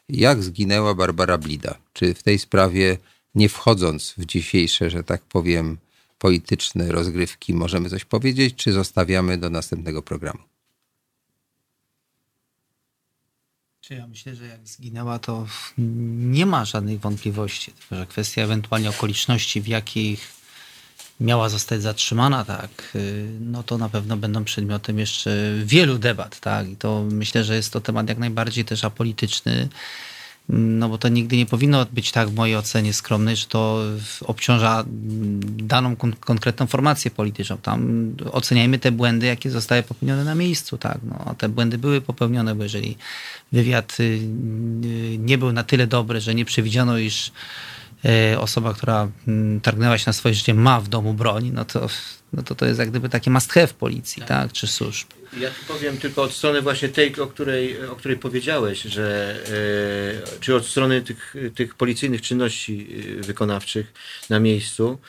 Jak zginęła Barbara Blida? Czy w tej sprawie, nie wchodząc w dzisiejsze, że tak powiem, polityczne rozgrywki, możemy coś powiedzieć, czy zostawiamy do następnego programu? Ja myślę, że jak zginęła, to nie ma żadnych wątpliwości. Tylko, że kwestia ewentualnie okoliczności, w jakich miała zostać zatrzymana, tak, y, no to na pewno będą przedmiotem jeszcze wielu debat, tak. I to myślę, że jest to temat jak najbardziej też apolityczny. No bo to nigdy nie powinno być tak w mojej ocenie skromnej, że to obciąża daną kon- konkretną formację polityczną. Tam oceniajmy te błędy, jakie zostały popełnione na miejscu. Tak? No, a te błędy były popełnione, bo jeżeli wywiad y, y, nie był na tyle dobry, że nie przewidziano, iż y, osoba, która mm, targnęła się na swoje życie ma w domu broń, no to, no to to jest jak gdyby takie must have policji, tak? czy służb. Ja tu powiem tylko od strony właśnie tej, o której, o której powiedziałeś, że e, czy od strony tych, tych policyjnych czynności e, wykonawczych na miejscu,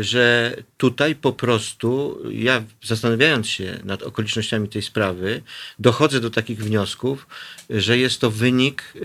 że tutaj po prostu ja zastanawiając się nad okolicznościami tej sprawy, dochodzę do takich wniosków, że jest to wynik e,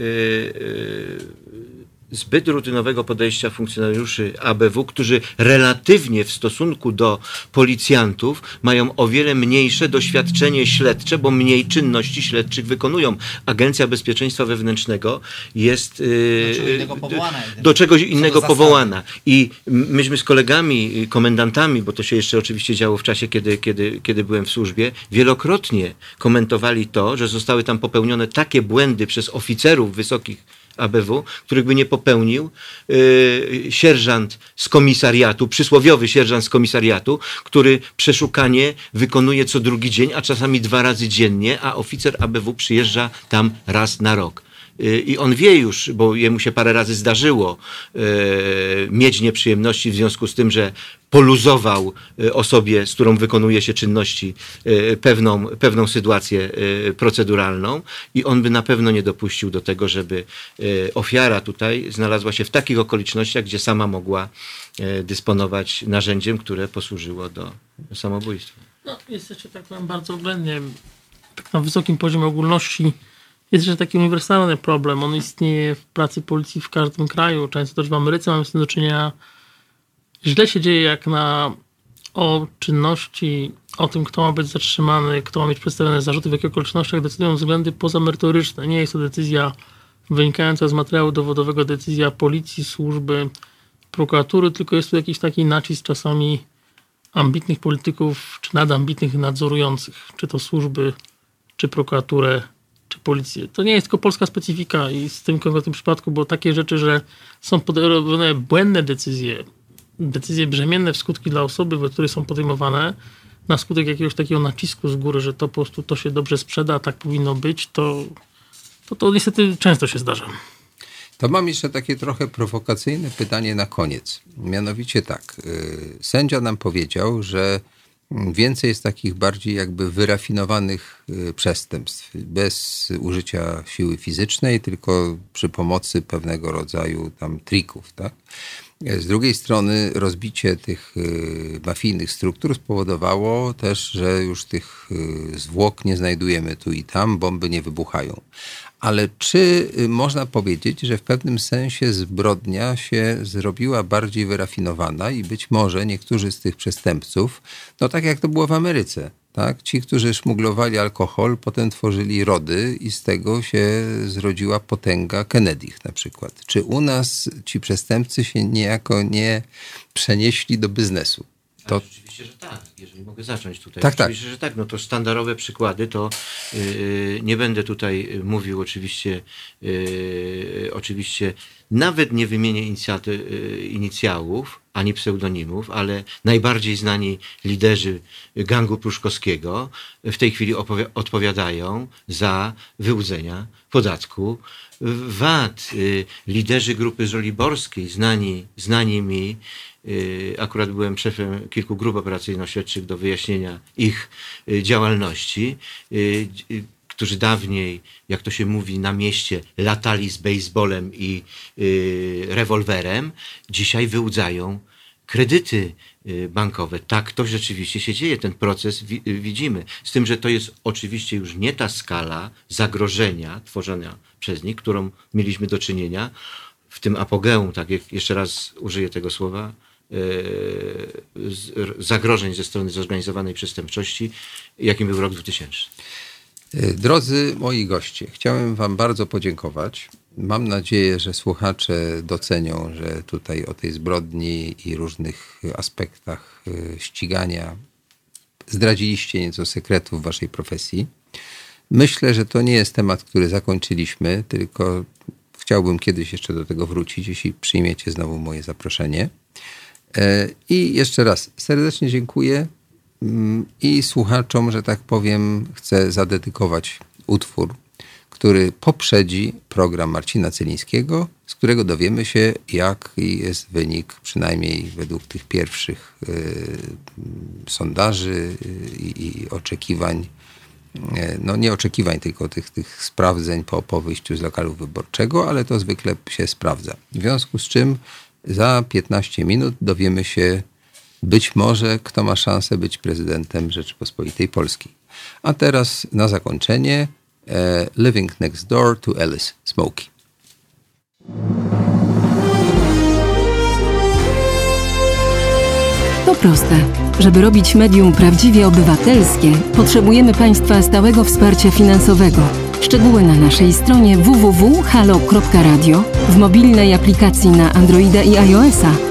zbyt rutynowego podejścia funkcjonariuszy ABW, którzy relatywnie w stosunku do policjantów mają o wiele mniejsze doświadczenie śledcze, bo mniej czynności śledczych wykonują. Agencja Bezpieczeństwa Wewnętrznego jest yy, Do czego innego powołana jedynie. do czegoś innego powołana. I myśmy z kolegami, y, komendantami, bo to się jeszcze oczywiście działo w czasie, kiedy, kiedy, kiedy byłem w służbie, wielokrotnie komentowali to, że zostały tam popełnione takie błędy przez oficerów wysokich ABW, których by nie popełnił yy, sierżant z komisariatu, przysłowiowy sierżant z komisariatu, który przeszukanie wykonuje co drugi dzień, a czasami dwa razy dziennie, a oficer ABW przyjeżdża tam raz na rok. Yy, I on wie już, bo jemu się parę razy zdarzyło yy, mieć nieprzyjemności w związku z tym, że poluzował y, osobie, z którą wykonuje się czynności, y, pewną, pewną sytuację y, proceduralną i on by na pewno nie dopuścił do tego, żeby ofiara tutaj znalazła się w takich okolicznościach, gdzie sama mogła dysponować narzędziem, które posłużyło do samobójstwa. No, jest jeszcze tak powiem bardzo względnie, tak na wysokim poziomie ogólności, jest jeszcze taki uniwersalny problem. On istnieje w pracy policji w każdym kraju. Często też w Ameryce mamy z tym do czynienia. Źle się dzieje, jak na o czynności, o tym, kto ma być zatrzymany, kto ma mieć przedstawione zarzuty, w jakich okolicznościach decydują względy pozamerytoryczne. Nie jest to decyzja wynikająca z materiału dowodowego, decyzja policji, służby, prokuratury, tylko jest tu jakiś taki nacisk czasami ambitnych polityków, czy nadambitnych nadzorujących, czy to służby, czy prokuraturę, czy policję. To nie jest tylko polska specyfika i z tym konkretnym przypadku, bo takie rzeczy, że są podejmowane błędne decyzje, decyzje brzemienne w skutki dla osoby, które są podejmowane na skutek jakiegoś takiego nacisku z góry, że to po prostu to się dobrze sprzeda, tak powinno być, to to, to niestety często się zdarza. To mam jeszcze takie trochę prowokacyjne pytanie na koniec. Mianowicie tak, y, sędzia nam powiedział, że więcej jest takich bardziej jakby wyrafinowanych y, przestępstw, bez użycia siły fizycznej, tylko przy pomocy pewnego rodzaju tam trików, tak? Z drugiej strony rozbicie tych y, mafijnych struktur spowodowało też, że już tych y, zwłok nie znajdujemy tu i tam, bomby nie wybuchają. Ale czy można powiedzieć, że w pewnym sensie zbrodnia się zrobiła bardziej wyrafinowana i być może niektórzy z tych przestępców, no tak jak to było w Ameryce, Tak? Ci, którzy szmuglowali alkohol, potem tworzyli rody i z tego się zrodziła potęga Kennedy'ch na przykład. Czy u nas ci przestępcy się niejako nie przenieśli do biznesu? To... Oczywiście, że tak. Jeżeli mogę zacząć tutaj. Tak, tak. oczywiście, że tak. No to sztandarowe przykłady to yy, nie będę tutaj mówił oczywiście, yy, oczywiście nawet nie wymienię yy, inicjałów ani pseudonimów, ale najbardziej znani liderzy gangu pruszkowskiego w tej chwili odpowiadają za wyłudzenia podatku VAT. Y, liderzy grupy żoliborskiej, znani, znani mi, y, akurat byłem szefem kilku grup operacyjno-śledczych do wyjaśnienia ich y, działalności, którzy dawniej, jak to się mówi na mieście, latali z baseballem i rewolwerem, dzisiaj wyłudzają kredyty bankowe. Tak to rzeczywiście się dzieje, ten proces widzimy. Z tym, że to jest oczywiście już nie ta skala zagrożenia tworzenia przez nich, którą mieliśmy do czynienia w tym apogeum, tak jak jeszcze raz użyję tego słowa, zagrożeń ze strony zorganizowanej przestępczości, jakim był rok 2000. Drodzy moi goście, chciałem Wam bardzo podziękować. Mam nadzieję, że słuchacze docenią, że tutaj o tej zbrodni i różnych aspektach ścigania zdradziliście nieco sekretów Waszej profesji. Myślę, że to nie jest temat, który zakończyliśmy, tylko chciałbym kiedyś jeszcze do tego wrócić, jeśli przyjmiecie znowu moje zaproszenie. E, I jeszcze raz serdecznie dziękuję i słuchaczom, że tak powiem, chcę zadedykować utwór, który poprzedzi program Marcina Celińskiego, z którego dowiemy się, jaki jest wynik, przynajmniej według tych pierwszych y, sondaży y, i oczekiwań E, no nie oczekiwań tylko tych, tych sprawdzeń po, po wyjściu z lokalu wyborczego, ale to zwykle się sprawdza. W związku z czym za 15 minut dowiemy się być może, kto ma szansę być prezydentem Rzeczypospolitej Polskiej. A teraz na zakończenie e, Living Next Door to Alice Smokey. To proste. Żeby robić medium prawdziwie obywatelskie, potrzebujemy Państwa stałego wsparcia finansowego. Szczegóły na naszej stronie www.halo.radio, w mobilnej aplikacji na Androida i iOS-a